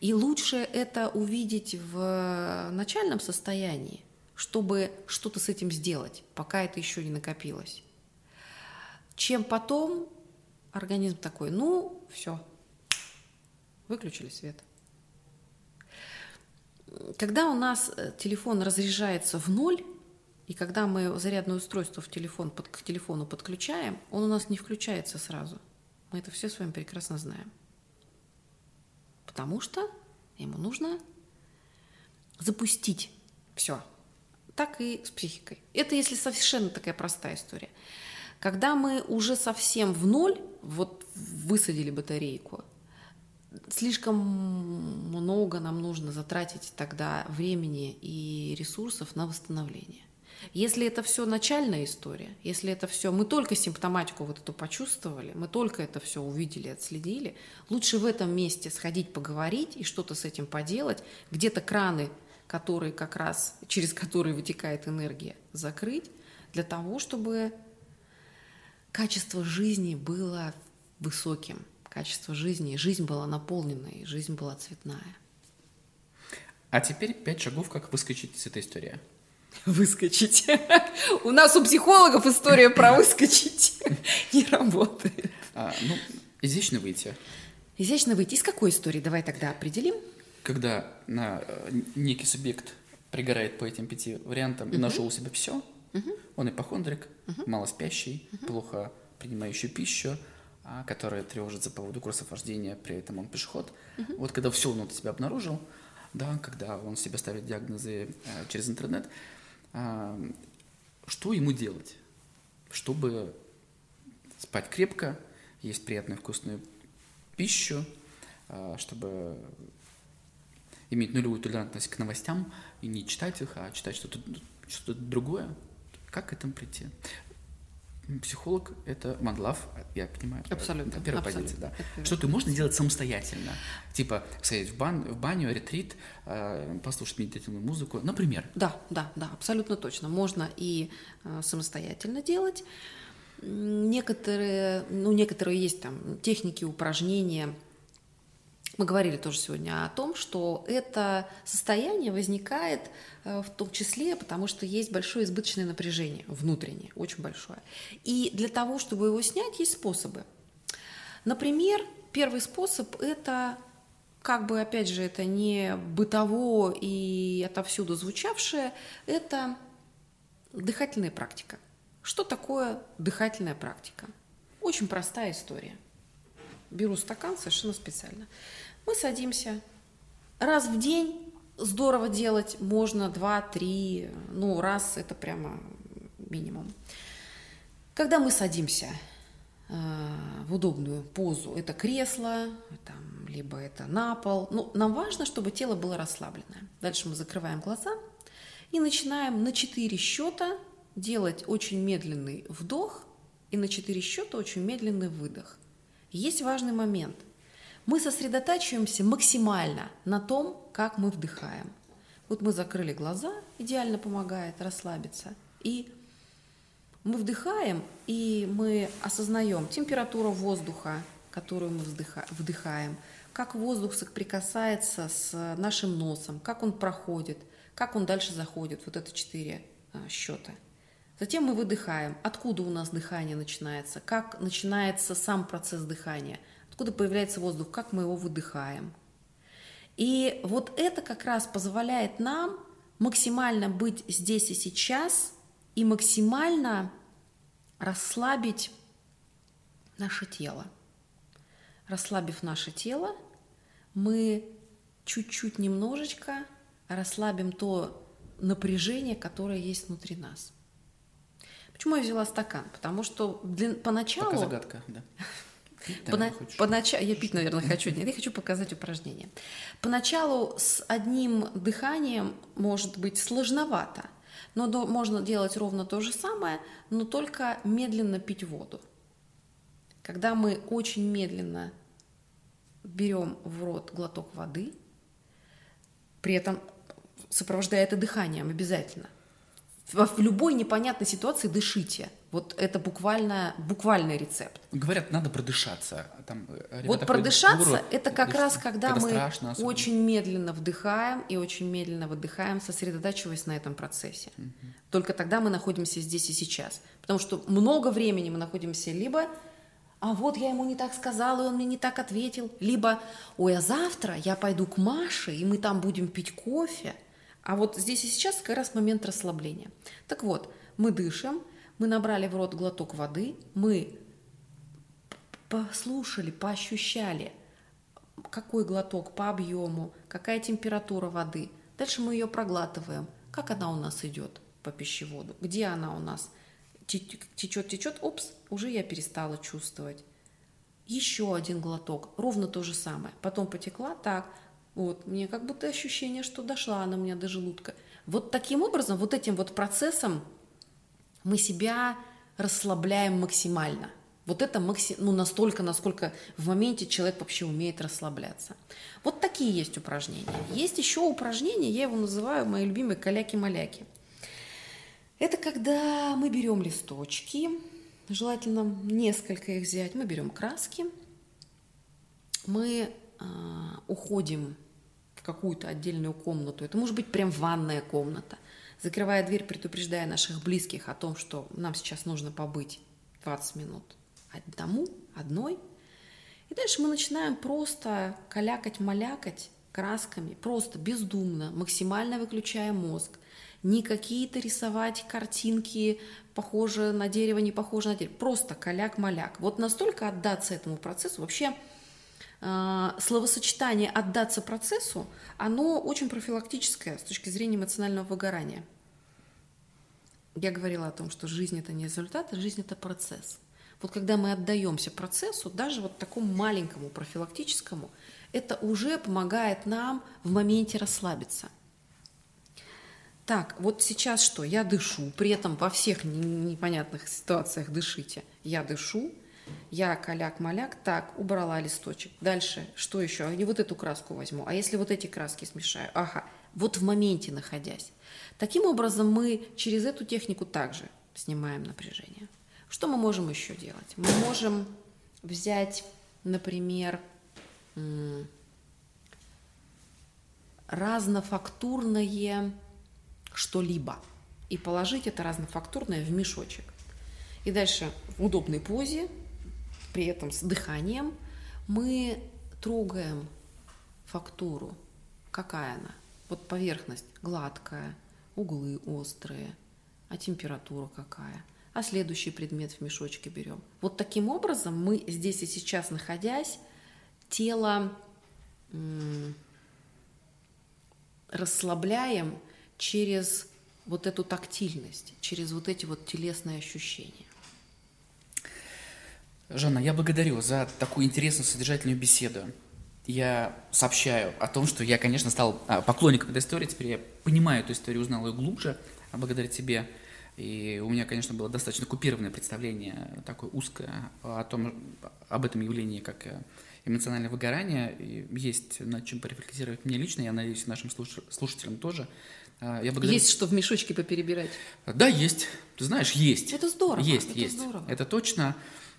И лучше это увидеть в начальном состоянии, чтобы что-то с этим сделать, пока это еще не накопилось. Чем потом организм такой, ну, все, выключили свет. Когда у нас э, телефон разряжается в ноль, и когда мы зарядное устройство в телефон, под, к телефону подключаем, он у нас не включается сразу. Мы это все с вами прекрасно знаем потому что ему нужно запустить все. Так и с психикой. Это если совершенно такая простая история. Когда мы уже совсем в ноль, вот высадили батарейку, слишком много нам нужно затратить тогда времени и ресурсов на восстановление. Если это все начальная история, если это все, мы только симптоматику вот эту почувствовали, мы только это все увидели, отследили, лучше в этом месте сходить поговорить и что-то с этим поделать, где-то краны, которые как раз, через которые вытекает энергия, закрыть, для того, чтобы качество жизни было высоким, качество жизни, жизнь была наполненной, жизнь была цветная.
А теперь пять шагов, как выскочить из этой истории
выскочить. У нас у психологов история про выскочить не работает.
А, ну, изящно выйти.
Изящно выйти. Из какой истории? Давай тогда определим.
Когда на, некий субъект пригорает по этим пяти вариантам и нашел у себя все, он ипохондрик, малоспящий, плохо принимающий пищу, а, который тревожится по поводу курса вождения, при этом он пешеход. Вот когда все он у себя обнаружил, да, когда он себе ставит диагнозы э, через интернет, что ему делать, чтобы спать крепко, есть приятную вкусную пищу, а, чтобы иметь нулевую толерантность к новостям и не читать их, а читать что-то что другое. Как к этому прийти? Психолог – это love, я понимаю.
Абсолютно.
Это первая абсолютно. позиция, да. Что-то можно делать самостоятельно. Типа сходить в, бан, в баню, ретрит, э, послушать медитативную музыку, например.
Да, да, да, абсолютно точно. Можно и э, самостоятельно делать. Некоторые, ну, некоторые есть там техники, упражнения – мы говорили тоже сегодня о том, что это состояние возникает э, в том числе, потому что есть большое избыточное напряжение внутреннее, очень большое. И для того, чтобы его снять, есть способы. Например, первый способ – это как бы, опять же, это не бытово и отовсюду звучавшее, это дыхательная практика. Что такое дыхательная практика? Очень простая история. Беру стакан совершенно специально. Мы садимся раз в день здорово делать можно два, три, ну, раз это прямо минимум. Когда мы садимся э, в удобную позу, это кресло, там, либо это на пол, ну, нам важно, чтобы тело было расслабленное. Дальше мы закрываем глаза и начинаем на 4 счета делать очень медленный вдох и на 4 счета очень медленный выдох. Есть важный момент. Мы сосредотачиваемся максимально на том, как мы вдыхаем. Вот мы закрыли глаза, идеально помогает расслабиться. И мы вдыхаем, и мы осознаем температуру воздуха, которую мы вдыхаем, как воздух соприкасается с нашим носом, как он проходит, как он дальше заходит. Вот это четыре а, счета. Затем мы выдыхаем. Откуда у нас дыхание начинается? Как начинается сам процесс дыхания? Откуда появляется воздух? Как мы его выдыхаем? И вот это как раз позволяет нам максимально быть здесь и сейчас и максимально расслабить наше тело. Расслабив наше тело, мы чуть-чуть немножечко расслабим то напряжение, которое есть внутри нас. Почему я взяла стакан? Потому что для, поначалу...
Пока загадка, да.
Пона... Поначалу, я пить, наверное, хочу. Нет, я хочу показать упражнение. Поначалу с одним дыханием может быть сложновато, но можно делать ровно то же самое, но только медленно пить воду. Когда мы очень медленно берем в рот глоток воды, при этом сопровождая это дыханием обязательно, в любой непонятной ситуации дышите. Вот это буквально, буквальный рецепт.
Говорят, надо продышаться. Там,
э, вот продышаться – это как раз когда мы страшно, очень медленно вдыхаем и очень медленно выдыхаем, сосредотачиваясь на этом процессе. Угу. Только тогда мы находимся здесь и сейчас. Потому что много времени мы находимся либо а вот я ему не так сказала, и он мне не так ответил. Либо, ой, а завтра я пойду к Маше, и мы там будем пить кофе – а вот здесь и сейчас как раз момент расслабления. Так вот, мы дышим, мы набрали в рот глоток воды, мы послушали, поощущали, какой глоток по объему, какая температура воды. Дальше мы ее проглатываем. Как она у нас идет по пищеводу? Где она у нас? Течет, течет, опс, уже я перестала чувствовать. Еще один глоток, ровно то же самое. Потом потекла, так, вот, мне как будто ощущение, что дошла она у меня до желудка. Вот таким образом, вот этим вот процессом мы себя расслабляем максимально. Вот это максим, ну, настолько, насколько в моменте человек вообще умеет расслабляться. Вот такие есть упражнения. Есть еще упражнения, я его называю мои любимые каляки-маляки. Это когда мы берем листочки, желательно несколько их взять, мы берем краски, мы э, уходим какую-то отдельную комнату. Это может быть прям ванная комната. Закрывая дверь, предупреждая наших близких о том, что нам сейчас нужно побыть 20 минут одному, одной. И дальше мы начинаем просто калякать-малякать красками, просто бездумно, максимально выключая мозг. Не какие-то рисовать картинки, похожие на дерево, не похожие на дерево. Просто каляк-маляк. Вот настолько отдаться этому процессу. Вообще словосочетание «отдаться процессу», оно очень профилактическое с точки зрения эмоционального выгорания. Я говорила о том, что жизнь – это не результат, а жизнь – это процесс. Вот когда мы отдаемся процессу, даже вот такому маленькому профилактическому, это уже помогает нам в моменте расслабиться. Так, вот сейчас что? Я дышу, при этом во всех непонятных ситуациях дышите. Я дышу, я каляк-маляк, так, убрала листочек. Дальше, что еще? А не вот эту краску возьму, а если вот эти краски смешаю? Ага, вот в моменте находясь. Таким образом, мы через эту технику также снимаем напряжение. Что мы можем еще делать? Мы можем взять, например, разнофактурное что-либо и положить это разнофактурное в мешочек. И дальше в удобной позе при этом с дыханием мы трогаем фактуру. Какая она? Вот поверхность гладкая, углы острые, а температура какая? А следующий предмет в мешочке берем. Вот таким образом мы здесь и сейчас находясь, тело расслабляем через вот эту тактильность, через вот эти вот телесные ощущения.
Жанна, я благодарю за такую интересную, содержательную беседу. Я сообщаю о том, что я, конечно, стал а, поклонником этой истории, теперь я понимаю эту историю, узнал ее глубже благодаря тебе. И у меня, конечно, было достаточно купированное представление, такое узкое, о том, об этом явлении, как э, эмоциональное выгорание. И есть над чем порефлексировать мне лично, я надеюсь, нашим слушателям тоже.
А, я благодарю... Есть что в мешочке поперебирать?
Да, есть. Ты знаешь, есть.
Это здорово.
Есть,
это
есть.
Здорово.
Это точно.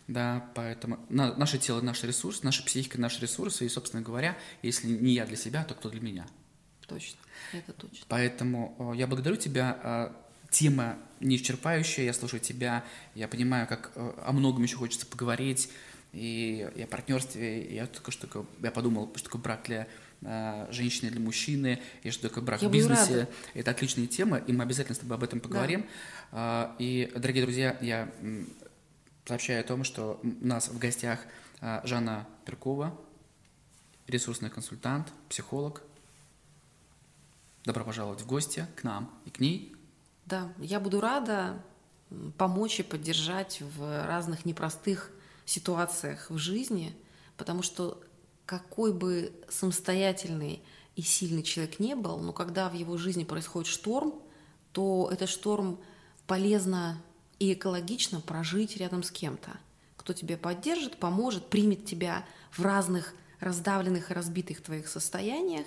Да, поэтому на, наше тело наш ресурс, наша психика наш ресурс, и, собственно говоря, если не я для себя, то кто для меня?
Точно, это точно.
Поэтому я благодарю тебя. А, тема неисчерпающая, я слушаю тебя, я понимаю, как э, о многом еще хочется поговорить, и, и о партнерстве, и я только что я подумал, что такое брак для э, женщины, для мужчины, и что такое брак я в бизнесе. Это отличная тема, и мы обязательно с тобой об этом поговорим. Да. И, дорогие друзья, я сообщаю о том, что у нас в гостях а, Жанна Перкова, ресурсный консультант, психолог. Добро пожаловать в гости к нам и к ней.
Да, я буду рада помочь и поддержать в разных непростых ситуациях в жизни, потому что какой бы самостоятельный и сильный человек не был, но когда в его жизни происходит шторм, то этот шторм полезно и экологично прожить рядом с кем-то, кто тебя поддержит, поможет, примет тебя в разных раздавленных и разбитых твоих состояниях.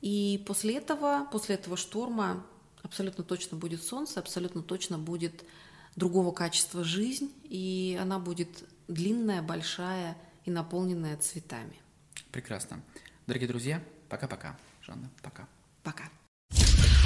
И после этого, после этого шторма абсолютно точно будет солнце, абсолютно точно будет другого качества жизнь, и она будет длинная, большая и наполненная цветами.
Прекрасно. Дорогие друзья, пока-пока. Жанна, пока.
Пока.